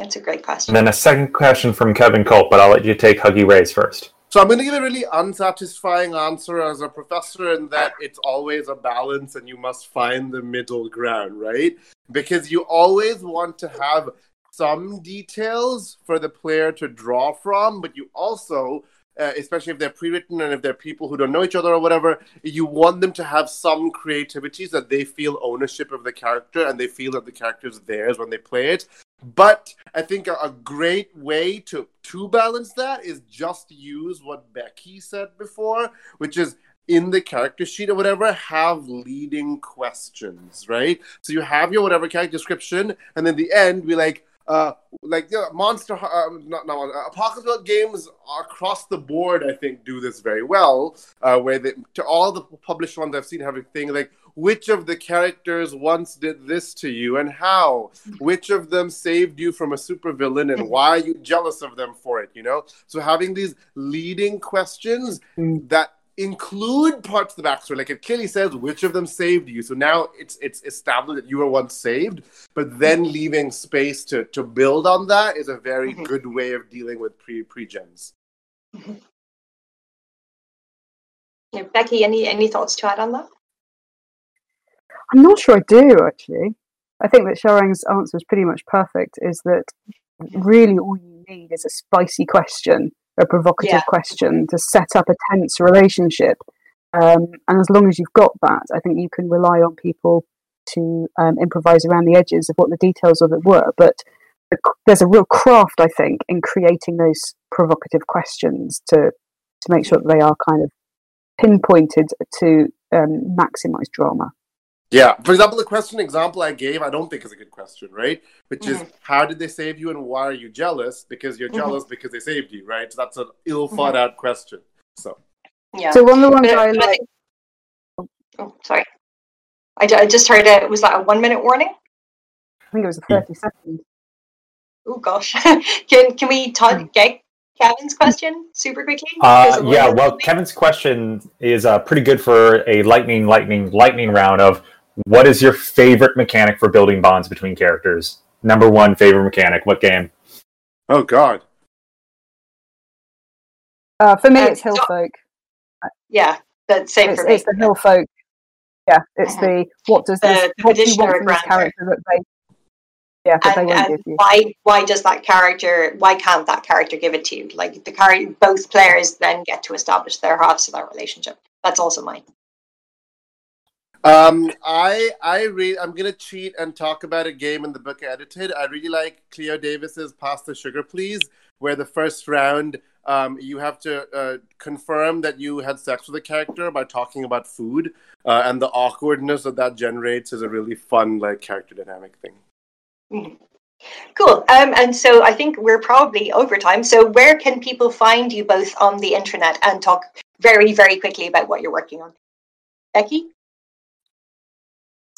That's a great question. And then a second question from Kevin Kulp, but I'll let you take Huggy Ray's first. So I'm going to give a really unsatisfying answer as a professor in that it's always a balance and you must find the middle ground, right? Because you always want to have some details for the player to draw from, but you also uh, especially if they're pre-written and if they're people who don't know each other or whatever, you want them to have some creativity so that they feel ownership of the character and they feel that the character is theirs when they play it. But I think a, great way to to balance that is just use what Becky said before, which is in the character sheet or whatever, have leading questions, right? So you have your whatever character description, and then the end be like, uh, like know, Monster, uh, not not uh, Apocalypse games across the board. I think do this very well. Uh, where they, to all the published ones I've seen, have a thing like which of the characters once did this to you and how? Which of them saved you from a supervillain and why are you jealous of them for it? You know, so having these leading questions mm. that include parts of the backstory. Like it clearly says which of them saved you. So now it's it's established that you were once saved, but then leaving space to to build on that is a very mm-hmm. good way of dealing with pre pre gens. Mm-hmm. Yeah, Becky, any any thoughts to add on that? I'm not sure I do actually. I think that Sharang's answer is pretty much perfect. Is that really all you need is a spicy question, a provocative Yeah. question to set up a tense relationship. Um, and as long as you've got that, I think you can rely on people to um, improvise around the edges of what the details of it were. But there's a real craft, I think, in creating those provocative questions to to make sure that they are kind of pinpointed to um, maximize drama. Yeah. For example, the question example I gave, I don't think is a good question, right? Which is, Mhm. how did they save you and why are you jealous? Because you're Mhm. jealous because they saved you, right? So that's an ill thought out question. So, Yeah. So one of the ones I like. oh, sorry. I, I just heard it. was that a one minute warning? I think it was a Yeah. 30 second. Oh gosh, can can we talk, get Kevin's question super quickly? Uh, yeah, well, Kevin's question is uh, pretty good for a lightning, lightning, lightning round of what is your favorite mechanic for building bonds between characters? Number one favorite mechanic. What game? oh God. Uh, for me, Uh, it's so- Hillfolk. yeah, that's same It's, for me. it's the Hillfolk. Yeah, it's Mhm. the what does The- this the what do you want from this grantor. character that they yeah that they and, won't and give you. why why does that character why can't that character give it to you like the character both players then get to establish their halves of that relationship that's also mine Um, I I re- I'm gonna cheat and talk about a game in the book I edited. I really like Clio Davis's "Pass the Sugar, Please," where the first round um, you have to uh, confirm that you had sex with a character by talking about food, uh, and the awkwardness that that generates is a really fun like character dynamic thing. Mhm. cool um, and so i think we're probably over time so where can people find you both on the internet and talk very very quickly about what you're working on becky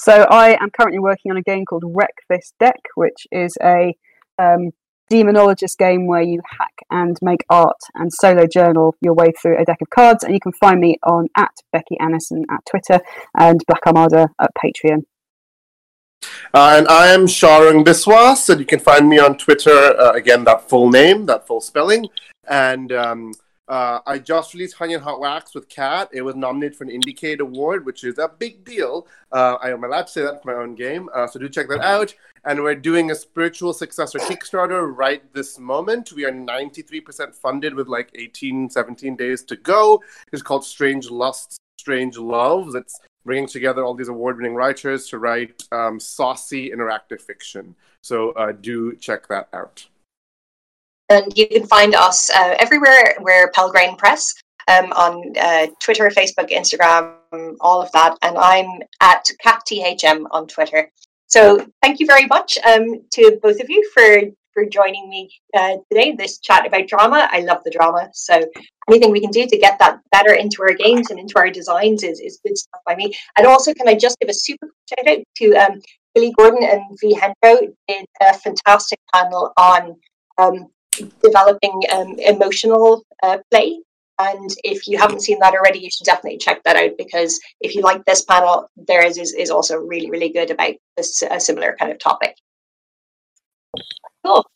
So I am currently working on a game called Wreck This Deck, which is a um, demonologist game where you hack and make art and solo journal your way through a deck of cards. And you can find me on at Becky Annison at Twitter and Black Armada at Patreon. Uh, and I am Sharang Biswas, and you can find me on Twitter. Uh, again, that full name, that full spelling. And um, uh, I just released Honey and Hot Wax with Kat. It was nominated for an Indiecade Award, which is a big deal. Uh, I am allowed to say that for my own game, uh, so do check that out. And we're doing a spiritual successor Kickstarter right this moment. We are 93% funded with like 18, 17 days to go. It's called Strange Lusts, Strange Loves. It's bringing together all these award-winning writers to write um, saucy interactive fiction. So uh, do check that out. And you can find us uh, everywhere we're pelgrane press um, on uh, twitter facebook instagram all of that. And i'm at catthm on twitter. So thank you very much um, to both of you for for joining me uh, today. This chat about drama i love the drama. So anything we can do to get that better into our games and into our designs is, is good stuff by me. And also can i just give a super shout out to um, billy gordon and Vee Hendro did a fantastic panel on um, developing um, emotional uh, play. And if you haven't seen that already, you should definitely check that out because if you like this panel, theirs is, is also really, really good about this a similar kind of topic. Cool.